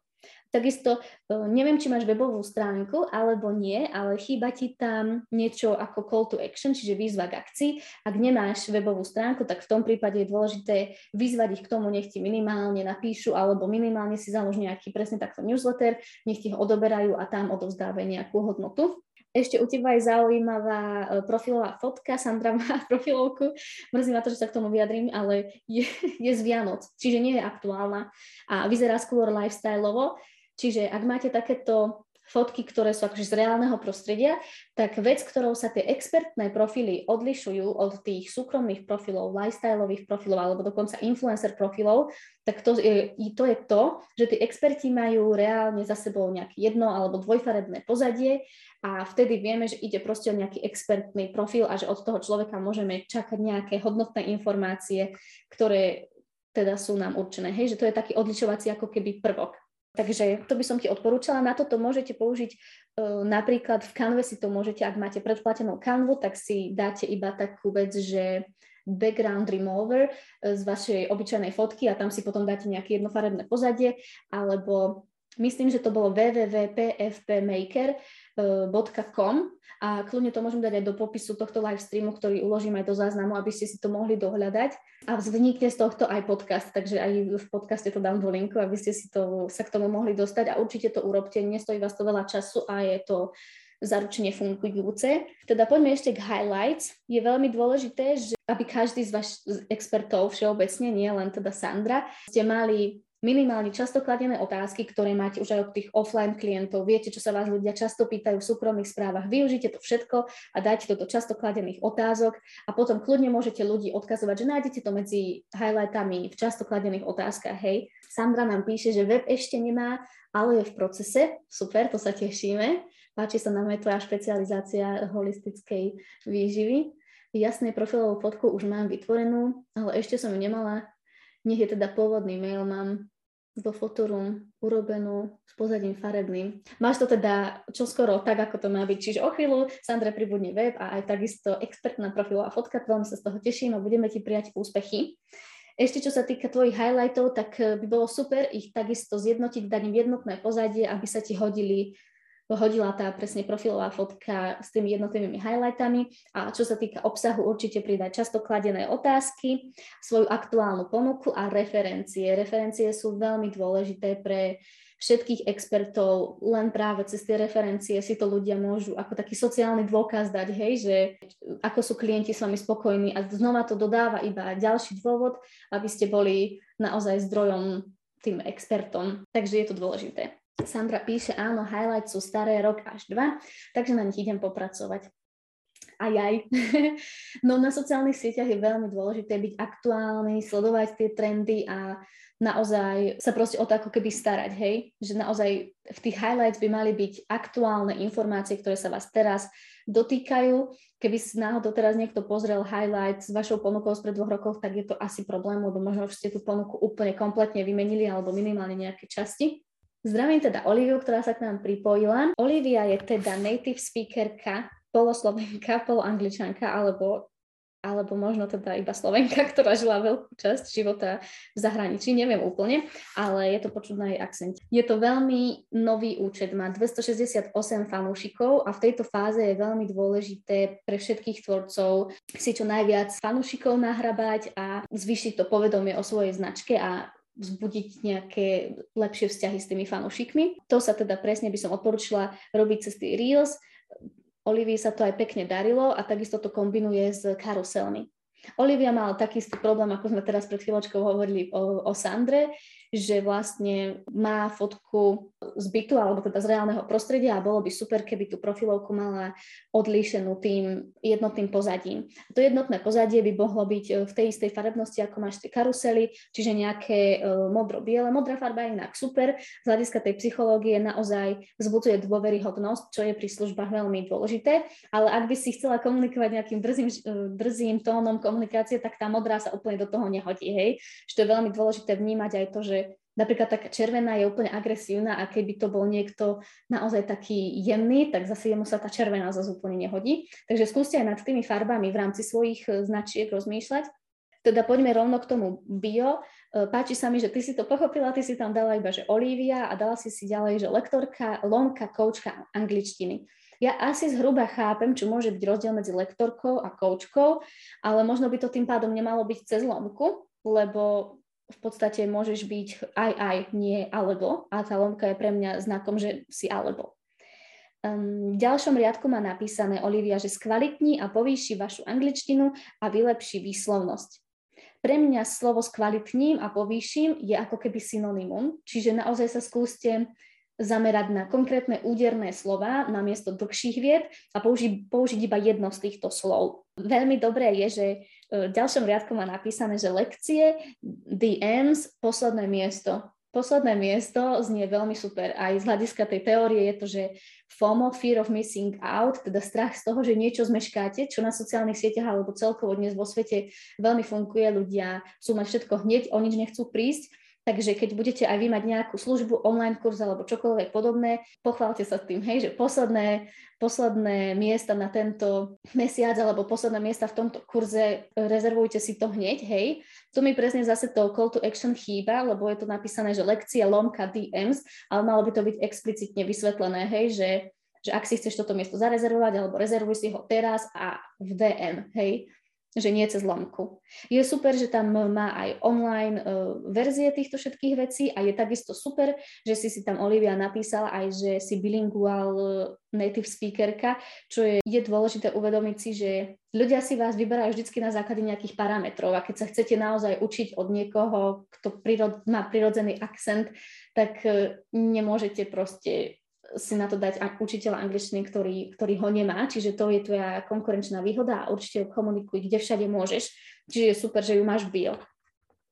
Takisto e, neviem, či máš webovú stránku alebo nie, ale chýba ti tam niečo ako call to action, čiže výzva k akcii. Ak nemáš webovú stránku, tak v tom prípade je dôležité vyzvať ich k tomu, nech ti minimálne napíšu alebo minimálne si založ nejaký presne takto newsletter, nech ti ho odoberajú a tam odovzdávajú nejakú hodnotu. Ešte u teba je zaujímavá e, profilová fotka, Sandra má [LAUGHS] profilovku, mrzí ma to, že sa k tomu vyjadrím, ale je, [LAUGHS] je z Vianoc, čiže nie je aktuálna a vyzerá skôr lifestyleovo, Čiže ak máte takéto fotky, ktoré sú akože z reálneho prostredia, tak vec, ktorou sa tie expertné profily odlišujú od tých súkromných profilov, lifestyleových profilov alebo dokonca influencer profilov, tak to je, to je to, že tí experti majú reálne za sebou nejaké jedno alebo dvojfarebné pozadie a vtedy vieme, že ide proste o nejaký expertný profil a že od toho človeka môžeme čakať nejaké hodnotné informácie, ktoré teda sú nám určené. Hej, že to je taký odlišovací ako keby prvok. Takže to by som ti odporúčala. Na toto môžete použiť uh, napríklad v Canve si to môžete, ak máte predplatenú Canvu, tak si dáte iba takú vec, že background remover e, z vašej obyčajnej fotky a tam si potom dáte nejaké jednofarebné pozadie, alebo myslím, že to bolo www.pfpmaker.com a kľudne to môžem dať aj do popisu tohto live streamu, ktorý uložím aj do záznamu, aby ste si to mohli dohľadať. A vznikne z tohto aj podcast, takže aj v podcaste to dám do linku, aby ste si to, sa k tomu mohli dostať a určite to urobte, nestojí vás to veľa času a je to zaručene fungujúce. Teda poďme ešte k highlights. Je veľmi dôležité, že aby každý z vašich expertov všeobecne, nie len teda Sandra, ste mali minimálne často kladené otázky, ktoré máte už aj od tých offline klientov. Viete, čo sa vás ľudia často pýtajú v súkromných správach. Využite to všetko a dajte to do často kladených otázok a potom kľudne môžete ľudí odkazovať, že nájdete to medzi highlightami v často kladených otázkach. Hej, Sandra nám píše, že web ešte nemá, ale je v procese. Super, to sa tešíme. Páči sa nám aj tvoja špecializácia holistickej výživy. Jasné profilovú fotku už mám vytvorenú, ale ešte som ju nemala nech je teda pôvodný mail, mám vo Fotorum urobenú s pozadím farebným. Máš to teda čoskoro tak, ako to má byť. Čiže o chvíľu Sandra pribudne web a aj takisto expertná profilová fotka. Veľmi sa z toho teším a budeme ti prijať úspechy. Ešte čo sa týka tvojich highlightov, tak by bolo super ich takisto zjednotiť, dať im jednotné pozadie, aby sa ti hodili hodila tá presne profilová fotka s tými jednotlivými highlightami a čo sa týka obsahu, určite pridať často kladené otázky, svoju aktuálnu ponuku a referencie. Referencie sú veľmi dôležité pre všetkých expertov, len práve cez tie referencie si to ľudia môžu ako taký sociálny dôkaz dať, hej, že ako sú klienti s vami spokojní a znova to dodáva iba ďalší dôvod, aby ste boli naozaj zdrojom tým expertom. Takže je to dôležité. Sandra píše, áno, highlights sú staré rok až dva, takže na nich idem popracovať. Aj aj. [LAUGHS] No na sociálnych sieťach je veľmi dôležité byť aktuálny, sledovať tie trendy a naozaj sa proste o to ako keby starať, hej? Že naozaj v tých highlights by mali byť aktuálne informácie, ktoré sa vás teraz dotýkajú. Keby si náhodou teraz niekto pozrel highlight s vašou ponukou spred dvoch rokov, tak je to asi problém, lebo možno už ste tú ponuku úplne kompletne vymenili alebo minimálne nejaké časti. Zdravím teda Oliviu, ktorá sa k nám pripojila. Olivia je teda native speakerka, poloslovenka, poloangličanka, alebo alebo možno teda iba Slovenka, ktorá žila veľkú časť života v zahraničí, neviem úplne, ale je to počuť na jej akcente. Je to veľmi nový účet, má 268 fanúšikov a v tejto fáze je veľmi dôležité pre všetkých tvorcov si čo najviac fanúšikov nahrabať a zvýšiť to povedomie o svojej značke a vzbudiť nejaké lepšie vzťahy s tými fanúšikmi. To sa teda presne by som odporúčila robiť cez tie Reels, Olivii sa to aj pekne darilo a takisto to kombinuje s karuselmi. Olivia mala taký istý problém, ako sme teraz pred chvíľočkou hovorili o, o Sandre, že vlastne má fotku z bytu alebo teda z reálneho prostredia a bolo by super, keby tú profilovku mala odlíšenú tým jednotným pozadím. To jednotné pozadie by mohlo byť e, v tej istej farebnosti, ako máš tie karusely, čiže nejaké uh, modro-biele. Modrá farba je inak super. Z hľadiska tej psychológie naozaj vzbudzuje dôveryhodnosť, čo je pri službách veľmi dôležité. Ale ak by si chcela komunikovať nejakým drzým, e, drzým tónom komunikácie, tak tá modrá sa úplne do toho nehodí. Hej? Že to je veľmi dôležité vnímať aj to, že napríklad taká červená je úplne agresívna a keby to bol niekto naozaj taký jemný, tak zase jemu sa tá červená zase úplne nehodí. Takže skúste aj nad tými farbami v rámci svojich e, značiek rozmýšľať. Teda poďme rovno k tomu bio. E, páči sa mi, že ty si to pochopila, ty si tam dala iba, že Olivia a dala si si ďalej, že lektorka, lomka, koučka angličtiny. Ja asi zhruba chápem, čo môže byť rozdiel medzi lektorkou a koučkou, ale možno by to tým pádom nemalo byť cez lomku, lebo v podstate môžeš byť aj aj, nie alebo a tá lomka je pre mňa znakom, že si alebo. Um, v ďalšom riadku má napísané Olivia, že skvalitní a povýši vašu angličtinu a vylepší výslovnosť. Pre mňa slovo skvalitním a povýšim je ako keby synonymum, čiže naozaj sa skúste zamerať na konkrétne úderné slova namiesto dlhších vied a použiť, použiť iba jedno z týchto slov. Veľmi dobré je, že v ďalšom riadku má napísané, že lekcie, DMs, posledné miesto. Posledné miesto znie veľmi super. Aj z hľadiska tej teórie je to, že FOMO, Fear of Missing Out, teda strach z toho, že niečo zmeškáte, čo na sociálnych sieťach alebo celkovo dnes vo svete veľmi funguje. Ľudia sú mať všetko hneď, o nič nechcú prísť Takže keď budete aj vy mať nejakú službu, online kurz alebo čokoľvek podobné, pochválte sa tým, hej, že posledné, posledné miesta na tento mesiac alebo posledné miesta v tomto kurze, rezervujte si to hneď, hej. Tu mi presne zase to call to action chýba, lebo je to napísané, že lekcia lomka DMs, ale malo by to byť explicitne vysvetlené, hej, že že ak si chceš toto miesto zarezervovať alebo rezervuj si ho teraz a v DM, hej, že nie cez lomku. Je super, že tam má aj online uh, verzie týchto všetkých vecí a je takisto super, že si si tam Olivia napísala aj, že si bilingual uh, native speakerka, čo je, je dôležité uvedomiť si, že ľudia si vás vyberajú vždy na základe nejakých parametrov a keď sa chcete naozaj učiť od niekoho, kto prirod, má prirodzený akcent, tak uh, nemôžete proste si na to dať učiteľa angličtiny, ktorý, ktorý ho nemá, čiže to je tvoja konkurenčná výhoda a určite ju komunikuj, kde všade môžeš, čiže je super, že ju máš v bio.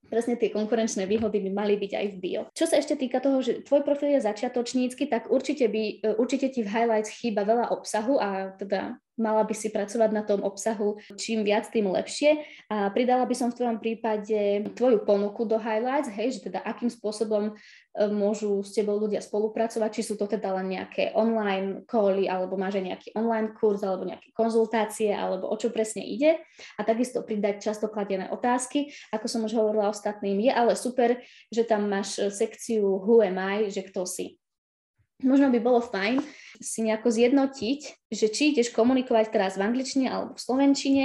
Presne tie konkurenčné výhody by mali byť aj v bio. Čo sa ešte týka toho, že tvoj profil je začiatočnícky, tak určite, by, určite ti v highlights chýba veľa obsahu a teda mala by si pracovať na tom obsahu čím viac, tým lepšie. A pridala by som v tvojom prípade tvoju ponuku do highlights, hej, že teda akým spôsobom e, môžu s tebou ľudia spolupracovať, či sú to teda len nejaké online cally, alebo máš aj nejaký online kurz, alebo nejaké konzultácie, alebo o čo presne ide. A takisto pridať často kladené otázky. Ako som už hovorila ostatným, je ale super, že tam máš sekciu Who am I, že kto si možno by bolo fajn si nejako zjednotiť, že či ideš komunikovať teraz v angličtine alebo v slovenčine.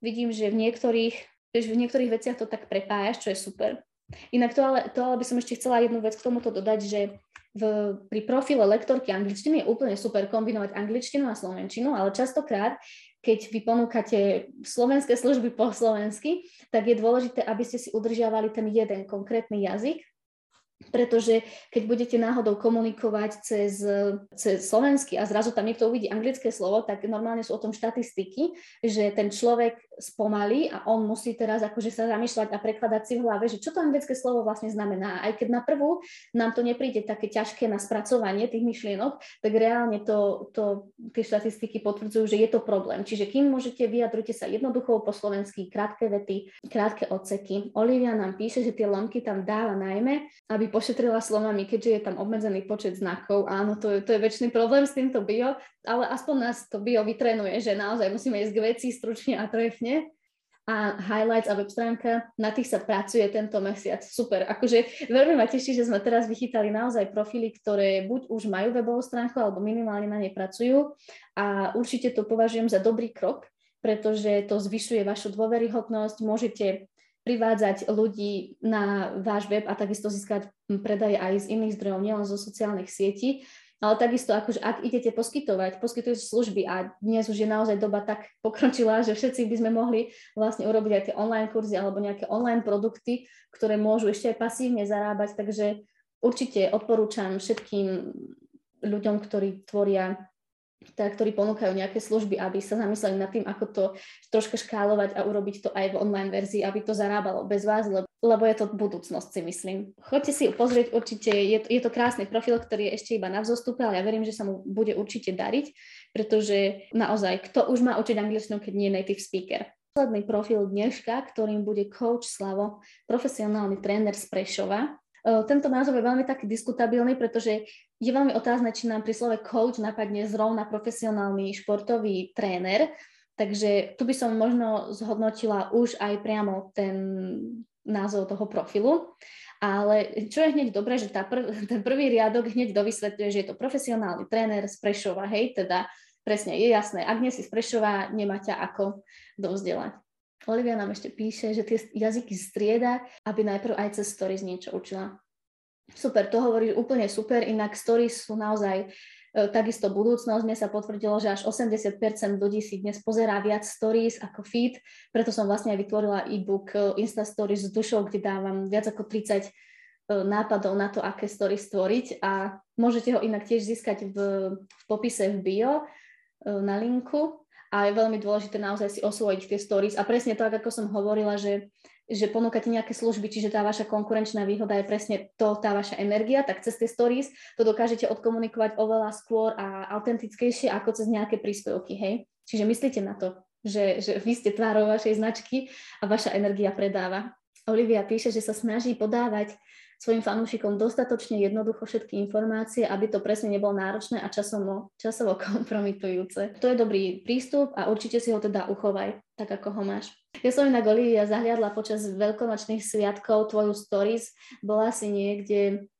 Vidím, že v niektorých, že v niektorých veciach to tak prepájaš, čo je super. Inak to ale, to ale by som ešte chcela jednu vec k tomuto dodať, že v, pri profile lektorky angličtiny je úplne super kombinovať angličtinu a slovenčinu, ale častokrát, keď vy ponúkate slovenské služby po slovensky, tak je dôležité, aby ste si udržiavali ten jeden konkrétny jazyk, pretože keď budete náhodou komunikovať cez, cez slovensky a zrazu tam niekto uvidí anglické slovo, tak normálne sú o tom štatistiky, že ten človek spomalí a on musí teraz akože sa zamýšľať a prekladať si v hlave, že čo to anglické slovo vlastne znamená. Aj keď na prvú nám to nepríde také ťažké na spracovanie tých myšlienok, tak reálne to, to tie štatistiky potvrdzujú, že je to problém. Čiže kým môžete, vyjadrujte sa jednoducho po slovensky, krátke vety, krátke odseky. Olivia nám píše, že tie lomky tam dáva najmä, aby aby pošetrila slovami, keďže je tam obmedzený počet znakov. Áno, to je, to je väčší problém s týmto bio, ale aspoň nás to bio vytrenuje, že naozaj musíme ísť k veci stručne a trefne a highlights a web stránka, na tých sa pracuje tento mesiac. Super. Akože veľmi ma teší, že sme teraz vychytali naozaj profily, ktoré buď už majú webovú stránku, alebo minimálne na nej pracujú. A určite to považujem za dobrý krok, pretože to zvyšuje vašu dôveryhodnosť. Môžete privádzať ľudí na váš web a takisto získať predaje aj z iných zdrojov, nielen zo sociálnych sietí. Ale takisto, akože ak idete poskytovať, poskytujete služby a dnes už je naozaj doba tak pokročilá, že všetci by sme mohli vlastne urobiť aj tie online kurzy alebo nejaké online produkty, ktoré môžu ešte aj pasívne zarábať, takže určite odporúčam všetkým ľuďom, ktorí tvoria teda, ktorí ponúkajú nejaké služby, aby sa zamysleli nad tým, ako to troška škálovať a urobiť to aj v online verzii, aby to zarábalo bez vás, lebo, lebo je to budúcnosť, si myslím. Choďte si pozrieť, určite je, je to krásny profil, ktorý je ešte iba na vzostupe, ale ja verím, že sa mu bude určite dariť, pretože naozaj, kto už má učiť angličtinu, keď nie je native speaker. Posledný profil dneška, ktorým bude coach Slavo, profesionálny tréner z Prešova, tento názov je veľmi taký diskutabilný, pretože je veľmi otázne, či nám pri slove coach napadne zrovna profesionálny športový tréner, takže tu by som možno zhodnotila už aj priamo ten názov toho profilu. Ale čo je hneď dobré, že tá prv, [LAUGHS] ten prvý riadok hneď dovysvetľuje, že je to profesionálny tréner z Prešova, hej, teda presne je jasné, ak nie si z Prešova, nemá ťa ako dovzdelať. Olivia nám ešte píše, že tie jazyky strieda, aby najprv aj cez stories niečo učila. Super, to hovorí úplne super, inak stories sú naozaj e, takisto budúcnosť. Mne sa potvrdilo, že až 80% ľudí si dnes pozerá viac stories ako feed, preto som vlastne aj vytvorila e-book e, Insta Stories s dušou, kde dávam viac ako 30 e, nápadov na to, aké stories stvoriť a môžete ho inak tiež získať v, v popise v bio na linku a je veľmi dôležité naozaj si osvojiť tie stories a presne tak, ako som hovorila, že, že ponúkate nejaké služby, čiže tá vaša konkurenčná výhoda je presne to, tá vaša energia, tak cez tie stories to dokážete odkomunikovať oveľa skôr a autentickejšie ako cez nejaké príspevky, hej? Čiže myslíte na to, že, že vy ste tvárou vašej značky a vaša energia predáva. Olivia píše, že sa snaží podávať svojim fanúšikom dostatočne jednoducho všetky informácie, aby to presne nebolo náročné a časovo, časovo [LAUGHS] kompromitujúce. To je dobrý prístup a určite si ho teda uchovaj, tak ako ho máš. Ja som inak Olivia zahliadla počas veľkonočných sviatkov tvoju stories, bola si niekde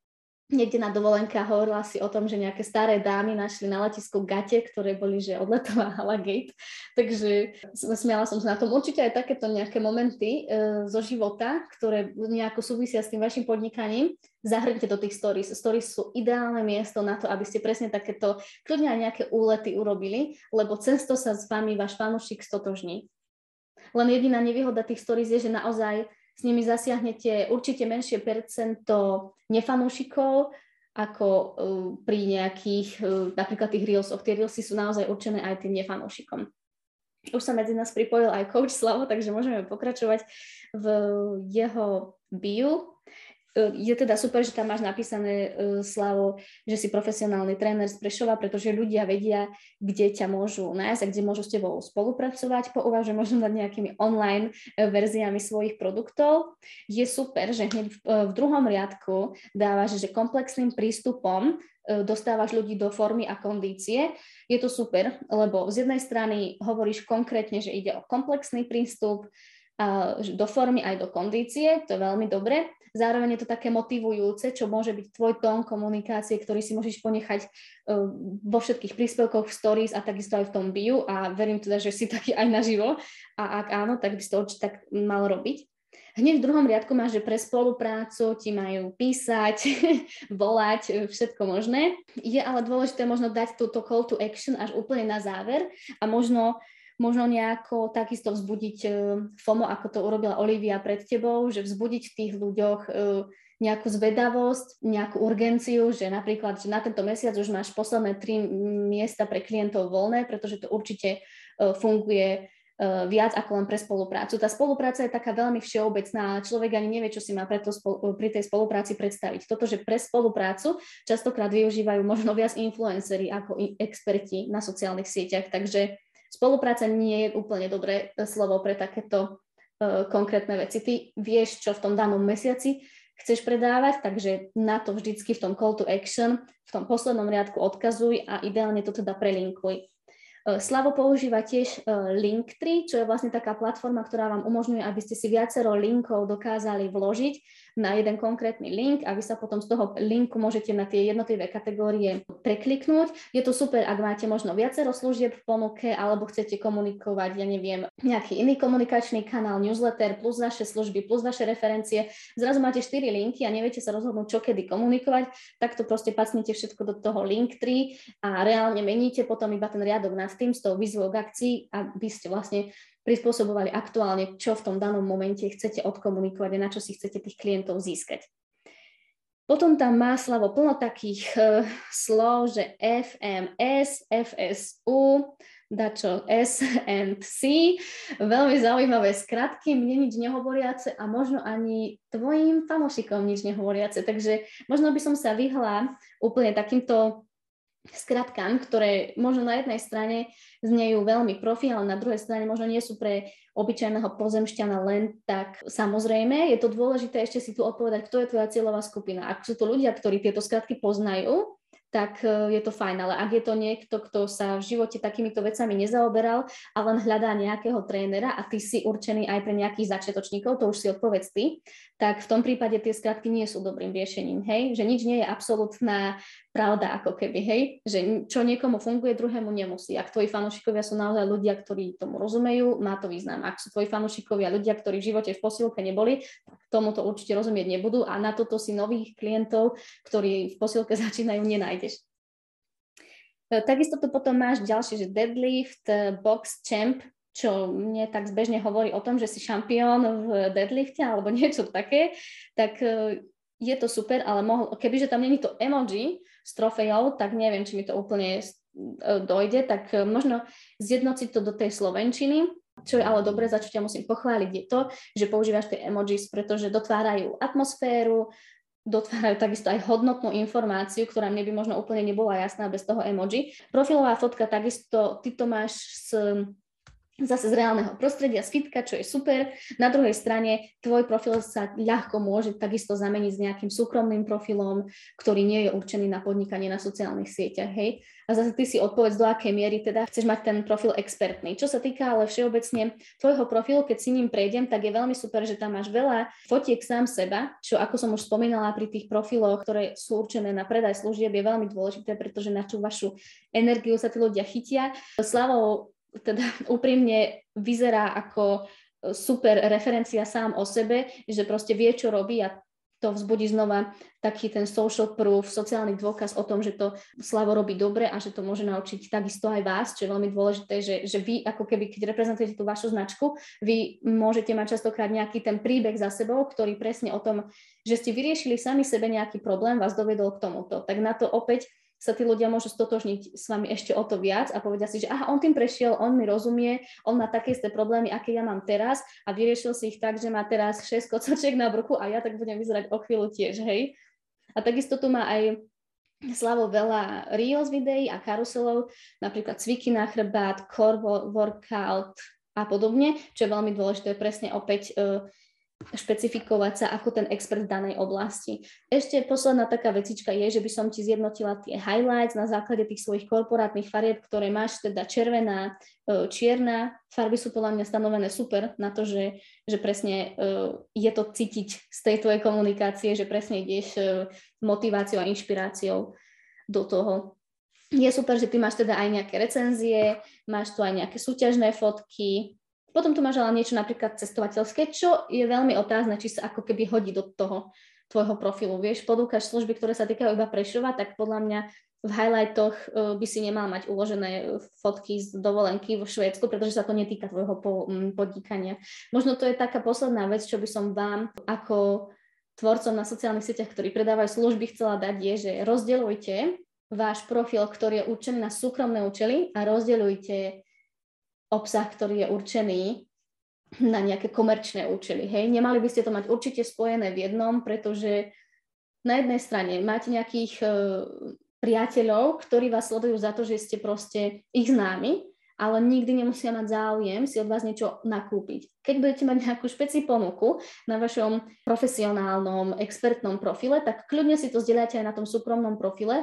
niekde na dovolenke a hovorila si o tom, že nejaké staré dámy našli na letisku gate, ktoré boli, že odletová [LAUGHS] hala gate. Takže smiala som sa na tom. Určite aj takéto nejaké momenty e, zo života, ktoré nejako súvisia s tým vašim podnikaním, zahrňte do tých stories. Stories sú ideálne miesto na to, aby ste presne takéto, kľudne aj nejaké úlety urobili, lebo cesto sa s vami váš fanúšik stotožní. Len jediná nevýhoda tých stories je, že naozaj s nimi zasiahnete určite menšie percento nefanúšikov, ako uh, pri nejakých, uh, napríklad tých reelsoch. Tie reelsy sú naozaj určené aj tým nefanúšikom. Už sa medzi nás pripojil aj coach Slavo, takže môžeme pokračovať v jeho bio. E, je teda super, že tam máš napísané, uh, Slavo, že si profesionálny tréner z Prešova, pretože ľudia vedia, kde ťa môžu nájsť a kde môžu s tebou spolupracovať. Pouvažujem možno nad nejakými online uh, verziami svojich produktov. Je super, že hneď v, uh, druhom riadku dávaš, že komplexným prístupom dostávaš ľudí do formy a kondície. Je to super, lebo z jednej strany hovoríš konkrétne, že ide o komplexný prístup, do formy aj do kondície, to je veľmi dobre. Zároveň je to také motivujúce, čo môže byť tvoj tón komunikácie, ktorý si môžeš ponechať e, vo všetkých príspevkoch v stories a takisto aj v tom bio a verím teda, že si taký aj naživo a ak áno, tak by si to určite tak mal robiť. Hneď v druhom riadku máš, že pre spoluprácu ti majú písať, [LAUGHS] volať, e, všetko možné. Je ale dôležité možno dať túto call to action až úplne na záver a možno možno nejako takisto vzbudiť e, FOMO, ako to urobila Olivia pred tebou, že vzbudiť v tých ľuďoch e, nejakú zvedavosť, nejakú urgenciu, že napríklad, že na tento mesiac už máš posledné tri miesta pre klientov voľné, pretože to určite e, funguje viac ako len pre spoluprácu. Tá spolupráca je taká veľmi všeobecná, človek ani nevie, čo si má pre to, pri tej spolupráci predstaviť. Toto, že pre spoluprácu častokrát využívajú možno viac influenceri ako experti na sociálnych sieťach, takže Spolupráca nie je úplne dobré slovo pre takéto uh, konkrétne veci. Ty vieš, čo v tom danom mesiaci chceš predávať, takže na to vždycky v tom call to action, v tom poslednom riadku odkazuj a ideálne to teda prelinkuj. E, Slavo používa tiež e, Linktree, čo je vlastne taká platforma, ktorá vám umožňuje, aby ste si viacero linkov dokázali vložiť na jeden konkrétny link a vy sa potom z toho linku môžete na tie jednotlivé kategórie prekliknúť. Je to super, ak máte možno viacero služieb v ponuke alebo chcete komunikovať, ja neviem, nejaký iný komunikačný kanál, newsletter plus vaše služby, plus vaše referencie. Zrazu máte 4 linky a neviete sa rozhodnúť, čo kedy komunikovať, tak to proste pacnete všetko do toho Linktree a reálne meníte potom iba ten riadok nad tým s tou výzvou k akcii, aby ste vlastne prispôsobovali aktuálne, čo v tom danom momente chcete odkomunikovať a na čo si chcete tých klientov získať. Potom tam má Slavo plno takých uh, slov, že FMS, FSU, dačo S and C. Veľmi zaujímavé skratky, mne nič nehovoriace a možno ani tvojim fanúšikom nič nehovoriace. Takže možno by som sa vyhla úplne takýmto skratkám, ktoré možno na jednej strane znejú veľmi profi, ale na druhej strane možno nie sú pre obyčajného pozemšťana len tak samozrejme. Je to dôležité ešte si tu odpovedať, kto je tvoja cieľová skupina. Ak sú to ľudia, ktorí tieto skratky poznajú, tak e, je to fajn. Ale ak je to niekto, kto sa v živote takýmito vecami nezaoberal a len hľadá nejakého trénera a ty si určený aj pre nejakých začiatočníkov, to už si odpovedz ty, tak v tom prípade tie skratky nie sú dobrým riešením, hej? Že nič nie je absolútna pravda, ako keby, hej? Že čo niekomu funguje, druhému nemusí. Ak tvoji fanúšikovia sú naozaj ľudia, ktorí tomu rozumejú, má to význam. Ak sú tvoji fanúšikovia ľudia, ktorí v živote v posilke neboli, tak tomu to určite rozumieť nebudú a na toto si nových klientov, ktorí v posilke [LAUGHS] začínajú, nenájdeš. E, takisto tu potom máš ďalšie, že deadlift, box champ, čo mne tak zbežne hovorí o tom, že si šampión v deadlifte alebo niečo také, tak e, je to super, ale mohol, kebyže tam není to emoji s trofejou, tak neviem, či mi to úplne e, dojde, tak e, možno zjednociť to do tej slovenčiny, čo je ale dobre, za čo ťa musím pochváliť, je to, že používaš tie emojis, pretože dotvárajú atmosféru, dotvárajú takisto aj hodnotnú informáciu, ktorá mne by možno úplne nebola jasná bez toho emoji. Profilová fotka takisto, ty to máš s zase z reálneho prostredia, z fitka, čo je super. Na druhej strane tvoj profil sa ľahko môže takisto zameniť s nejakým súkromným profilom, ktorý nie je určený na podnikanie na sociálnych sieťach, hej. A zase ty si odpovedz, do akej miery teda chceš mať ten profil expertný. Čo sa týka ale všeobecne tvojho profilu, keď si ním prejdem, tak je veľmi super, že tam máš veľa fotiek sám seba, čo ako som už spomínala pri tých profiloch, ktoré sú určené na predaj služieb, je veľmi dôležité, pretože na tú vašu energiu sa tí ľudia chytia. Slavou teda [LAUGHS] úprimne vyzerá ako e, super referencia sám o sebe, že proste vie, čo robí a to vzbudí znova taký ten social proof, sociálny dôkaz o tom, že to Slavo robí dobre a že to môže naučiť takisto aj vás, čo je veľmi dôležité, že, že vy ako keby, keď reprezentujete tú vašu značku, vy môžete mať častokrát nejaký ten príbeh za sebou, ktorý presne o tom, že ste vyriešili sami sebe nejaký problém, vás dovedol k tomuto. Tak na to opäť sa tí ľudia môžu stotožniť s vami ešte o to viac a povedia si, že aha, on tým prešiel, on mi rozumie, on má také isté problémy, aké ja mám teraz a vyriešil si ich tak, že má teraz 6 kocočiek na bruchu a ja tak budem vyzerať o chvíľu tiež, hej. A takisto tu má aj Slavo veľa Reels videí a karuselov, napríklad cviky na chrbát, core workout a podobne, čo je veľmi dôležité presne opäť uh, špecifikovať sa ako ten expert v danej oblasti. Ešte posledná taká vecička je, že by som ti zjednotila tie highlights na základe tých svojich korporátnych farieb, ktoré máš, teda červená, e, čierna. Farby sú podľa mňa stanovené super na to, že, že presne e, je to cítiť z tej tvojej komunikácie, že presne ideš e, motiváciou a inšpiráciou do toho. Je super, že ty máš teda aj nejaké recenzie, máš tu aj nejaké súťažné fotky, potom tu máš ale niečo napríklad cestovateľské, čo je veľmi otázne, či sa ako keby hodí do toho tvojho profilu. Vieš, podúkaš služby, ktoré sa týkajú iba Prešova, tak podľa mňa v highlightoch e, by si nemal mať uložené fotky z dovolenky vo Švédsku, pretože sa to netýka tvojho podnikania. Možno to je taká posledná vec, čo by som vám ako tvorcom na sociálnych sieťach, ktorí predávajú služby, chcela dať, je, že rozdeľujte váš profil, ktorý je určený na súkromné účely a rozdeľujte obsah, ktorý je určený na nejaké komerčné účely. Hej, nemali by ste to mať určite spojené v jednom, pretože na jednej strane máte nejakých uh, priateľov, ktorí vás sledujú za to, že ste proste ich známi ale nikdy nemusia mať záujem si od vás niečo nakúpiť. Keď budete mať nejakú špeci ponuku na vašom profesionálnom, expertnom profile, tak kľudne si to zdieľate aj na tom súkromnom profile,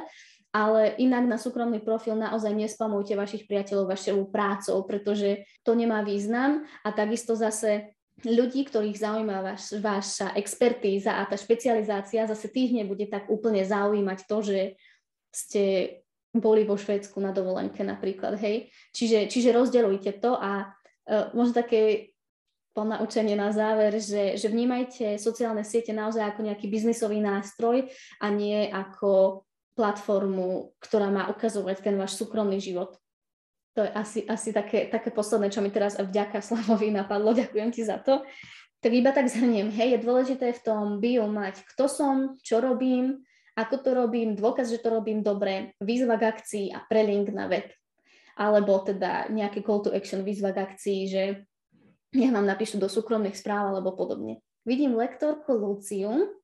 ale inak na súkromný profil naozaj nespamujte vašich priateľov vašou prácou, pretože to nemá význam a takisto zase ľudí, ktorých zaujíma vaš, vaša expertíza a tá špecializácia, zase tých nebude tak úplne zaujímať to, že ste boli vo Švédsku na dovolenke napríklad, hej. Čiže, čiže rozdeľujte to a uh, možno také ponaučenie na záver, že, že vnímajte sociálne siete naozaj ako nejaký biznisový nástroj a nie ako platformu, ktorá má ukazovať ten váš súkromný život. To je asi, asi také, také posledné, čo mi teraz vďaka Slavovi napadlo. [LAUGHS] Ďakujem ti za to. Tak iba tak zhrniem. Hej, je dôležité v tom bio mať, kto som, čo robím, ako to robím, dôkaz, že to robím dobre, výzva k akcii a prelink na web. Alebo teda nejaký call to action, výzva k akcii, že nech vám napíšu do súkromných správ alebo podobne. Vidím lektorku Luciu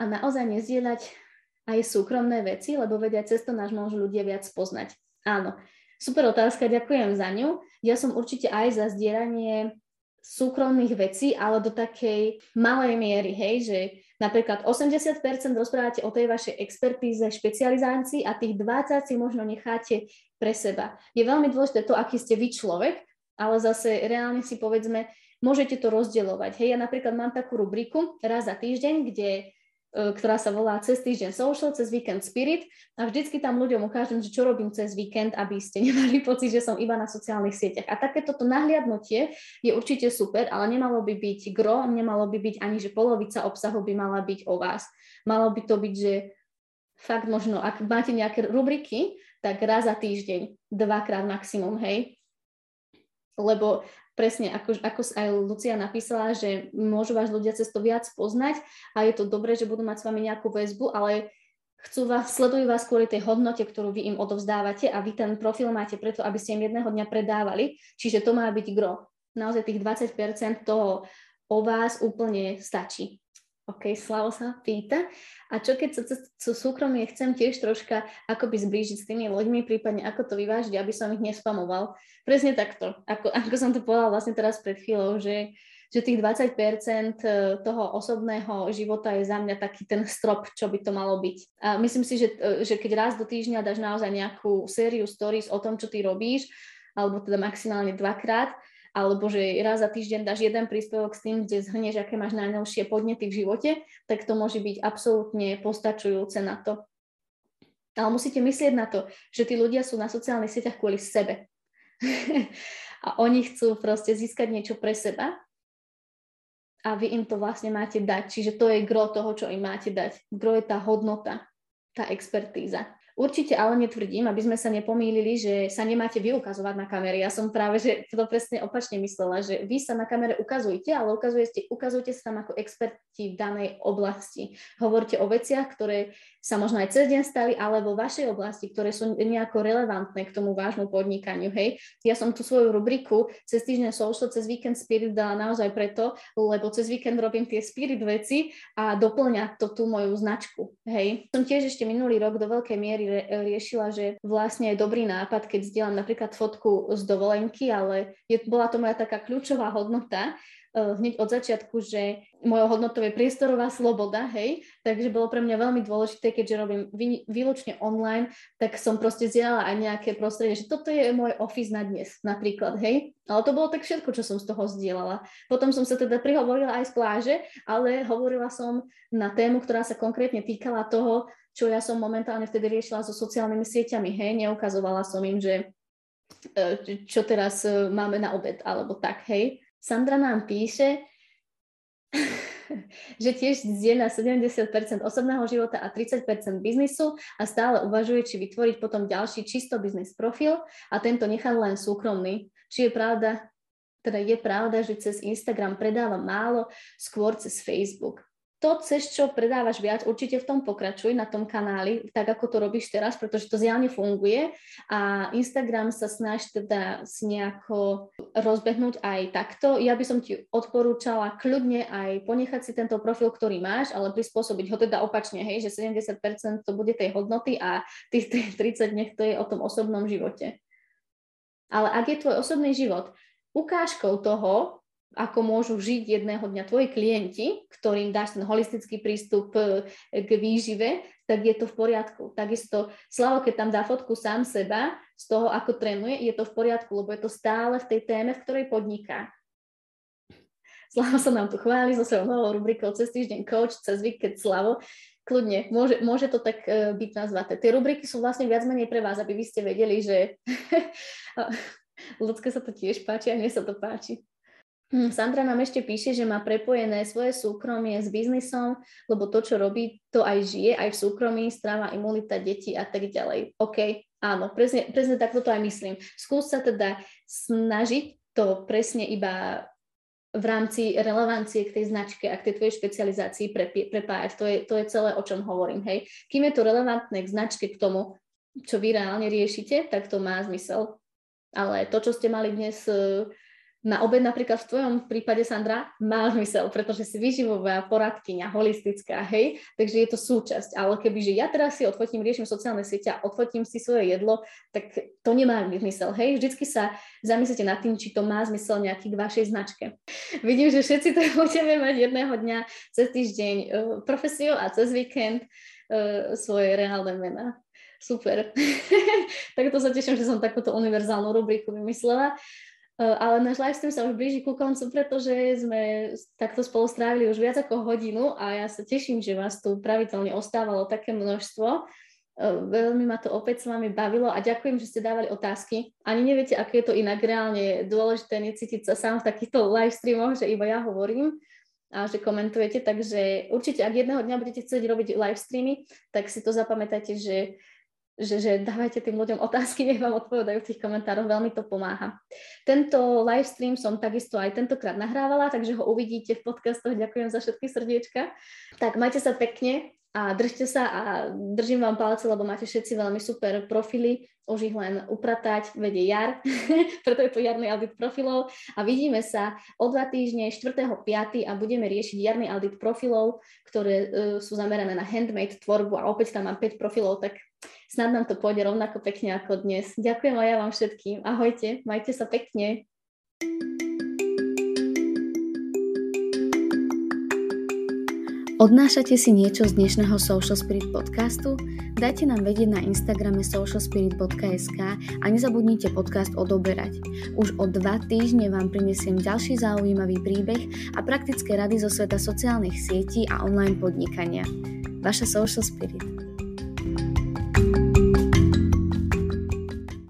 a naozaj nezdieľať aj súkromné veci, lebo vedia, cez to náš môžu ľudia viac poznať. Áno, super otázka, ďakujem za ňu. Ja som určite aj za zdieľanie súkromných vecí, ale do takej malej miery, hej, že napríklad 80% rozprávate o tej vašej expertíze, špecializácii a tých 20 si možno necháte pre seba. Je veľmi dôležité to, aký ste vy človek, ale zase reálne si povedzme, môžete to rozdielovať. Hej, ja napríklad mám takú rubriku raz za týždeň, kde ktorá sa volá Cez týždeň social, cez víkend spirit a vždycky tam ľuďom ukážem, že čo robím cez víkend, aby ste [LAUGHS] nemali pocit, že som iba na sociálnych sieťach. A takéto nahliadnutie je určite super, ale nemalo by byť gro, nemalo by byť ani, že polovica obsahu by mala byť o vás. Malo by to byť, že fakt možno, ak máte nejaké rubriky, tak raz za týždeň, dvakrát maximum, hej. Lebo presne ako, ako aj Lucia napísala, že môžu vás ľudia cez to viac poznať a je to dobré, že budú mať s vami nejakú väzbu, ale chcú vás, sledujú vás kvôli tej hodnote, ktorú vy im odovzdávate a vy ten profil máte preto, aby ste im jedného dňa predávali, čiže to má byť gro. Naozaj tých 20% toho o vás úplne stačí. OK, Slavo sa pýta. A čo keď sa so súkromie chcem tiež troška akoby zblížiť s tými ľuďmi, prípadne ako to vyvážiť, aby som ich nespamoval. Presne takto, ako, ako som to povedala vlastne teraz pred chvíľou, že, že tých 20% e, toho osobného života je za mňa taký ten strop, čo by to malo byť. A myslím si, že, e, že keď raz do týždňa dáš naozaj nejakú sériu stories o tom, čo ty robíš, alebo teda maximálne dvakrát, alebo že raz za týždeň dáš jeden príspevok s tým, kde zhrnieš, aké máš najnovšie podnety v živote, tak to môže byť absolútne postačujúce na to. Ale musíte myslieť na to, že tí ľudia sú na sociálnych sieťach kvôli sebe. [LAUGHS] a oni chcú proste získať niečo pre seba a vy im to vlastne máte dať. Čiže to je gro toho, čo im máte dať. Gro je tá hodnota, tá expertíza. Určite ale netvrdím, aby sme sa nepomýlili, že sa nemáte vyukazovať na kamere. Ja som práve že to presne opačne myslela, že vy sa na kamere ukazujete, ale ukazujete, ukazujete sa tam ako experti v danej oblasti. Hovorte o veciach, ktoré sa možno aj cez deň stali, ale vo vašej oblasti, ktoré sú nejako relevantné k tomu vášmu podnikaniu. Hej. Ja som tú svoju rubriku cez týždeň social, cez víkend spirit dala naozaj preto, lebo cez víkend robím tie spirit veci a doplňa to tú moju značku. Hej. Som tiež ešte minulý rok do veľkej miery riešila, že vlastne je dobrý nápad, keď zdieľam napríklad fotku z dovolenky, ale je, bola to moja taká kľúčová hodnota, uh, hneď od začiatku, že mojou hodnotou je priestorová sloboda, hej, takže bolo pre mňa veľmi dôležité, keďže robím výlučne online, tak som proste zdieľala aj nejaké prostredie, že toto je môj office na dnes, napríklad, hej, ale to bolo tak všetko, čo som z toho zdieľala. Potom som sa teda prihovorila aj z pláže, ale hovorila som na tému, ktorá sa konkrétne týkala toho, čo ja som momentálne vtedy riešila so sociálnymi sieťami, hej, neukazovala som im, že e, čo teraz e, máme na obed, alebo tak, hej. Sandra nám píše, [LAUGHS] že tiež zdieľa 70% osobného života a 30% biznisu a stále uvažuje, či vytvoriť potom ďalší čisto biznis profil a tento nechať len súkromný. Či je pravda, teda je pravda, že cez Instagram predáva málo, skôr cez Facebook to, cez čo predávaš viac, určite v tom pokračuj na tom kanáli, tak ako to robíš teraz, pretože to zjavne funguje a Instagram sa snaž teda si nejako rozbehnúť aj takto. Ja by som ti odporúčala kľudne aj ponechať si tento profil, ktorý máš, ale prispôsobiť ho teda opačne, hej, že 70% to bude tej hodnoty a tých 30 nech to je o tom osobnom živote. Ale ak je tvoj osobný život ukážkou toho, ako môžu žiť jedného dňa tvoji klienti, ktorým dáš ten holistický prístup e, k výžive, tak je to v poriadku. Takisto Slavo, keď tam dá fotku sám seba z toho, ako trénuje, je to v poriadku, lebo je to stále v tej téme, v ktorej podniká. Slavo sa nám tu chváli so svojou novou rubrikou cez týždeň coach, cez víkend Slavo. Kľudne, môže, môže to tak uh, byť nazvaté. Tie rubriky sú vlastne viac menej pre vás, aby vy ste vedeli, že [LAUGHS] ľudské sa to tiež páči a mne sa to páči. Hm, Sandra nám ešte píše, že má prepojené svoje súkromie s biznisom, lebo to, čo robí, to aj žije, aj v súkromí, strava, imunita, deti a tak ďalej. OK, áno, presne, presne takto to aj myslím. Skús sa teda snažiť to presne iba v rámci relevancie k tej značke a k tej tvojej špecializácii prepájať. To je, to je celé, o čom hovorím. Hej. Kým je to relevantné k značke, k tomu, čo vy reálne riešite, tak to má zmysel. Ale to, čo ste mali dnes na obed napríklad v tvojom prípade, Sandra, má zmysel, pretože si vyživová poradkyňa, holistická, hej, takže je to súčasť. Ale keby, že ja teraz si odfotím, riešim sociálne siete a odfotím si svoje jedlo, tak to nemá zmysel, hej. Vždycky sa zamyslite nad tým, či to má zmysel nejaký k vašej značke. Vidím, že všetci to [LAUGHS] budeme mať jedného dňa cez týždeň uh, profesiu a cez víkend uh, svoje reálne mená. Super. [LAUGHS] tak to sa teším, že som takúto univerzálnu rubriku vymyslela. Eh, ale náš livestream sa už blíži ku koncu, pretože sme takto spolu strávili už viac ako hodinu a ja sa teším, že vás tu pravidelne ostávalo také množstvo. Eh, veľmi ma to opäť s vami bavilo a ďakujem, že ste dávali otázky. Ani neviete, aké je to inak reálne dôležité necítiť sa sám v takýchto livestreamoch, že iba ja hovorím a že komentujete, takže určite, ak jedného dňa budete chcieť robiť livestreamy, tak si to zapamätajte, že že, že dávajte tým ľuďom otázky, nech vám odpovedajú v tých komentároch, veľmi to pomáha. Tento live stream som takisto aj tentokrát nahrávala, takže ho uvidíte v podcastoch. Ďakujem za všetky srdiečka. Tak majte sa pekne a držte sa a držím vám palce, lebo máte všetci veľmi super profily, už ich len upratať, vedie jar, [LAUGHS] preto je to jarný audit profilov a vidíme sa o dva týždne 4.5. a budeme riešiť jarný audit profilov, ktoré uh, sú zamerané na handmade tvorbu a opäť tam mám 5 profilov, tak snad nám to pôjde rovnako pekne ako dnes. Ďakujem aj ja vám všetkým. Ahojte, majte sa pekne. Odnášate si niečo z dnešného Social Spirit podcastu? Dajte nám vedieť na Instagrame socialspirit.sk a nezabudnite podcast odoberať. Už o dva týždne vám prinesiem ďalší zaujímavý príbeh a praktické rady zo sveta sociálnych sietí a online podnikania. Vaša Social Spirit.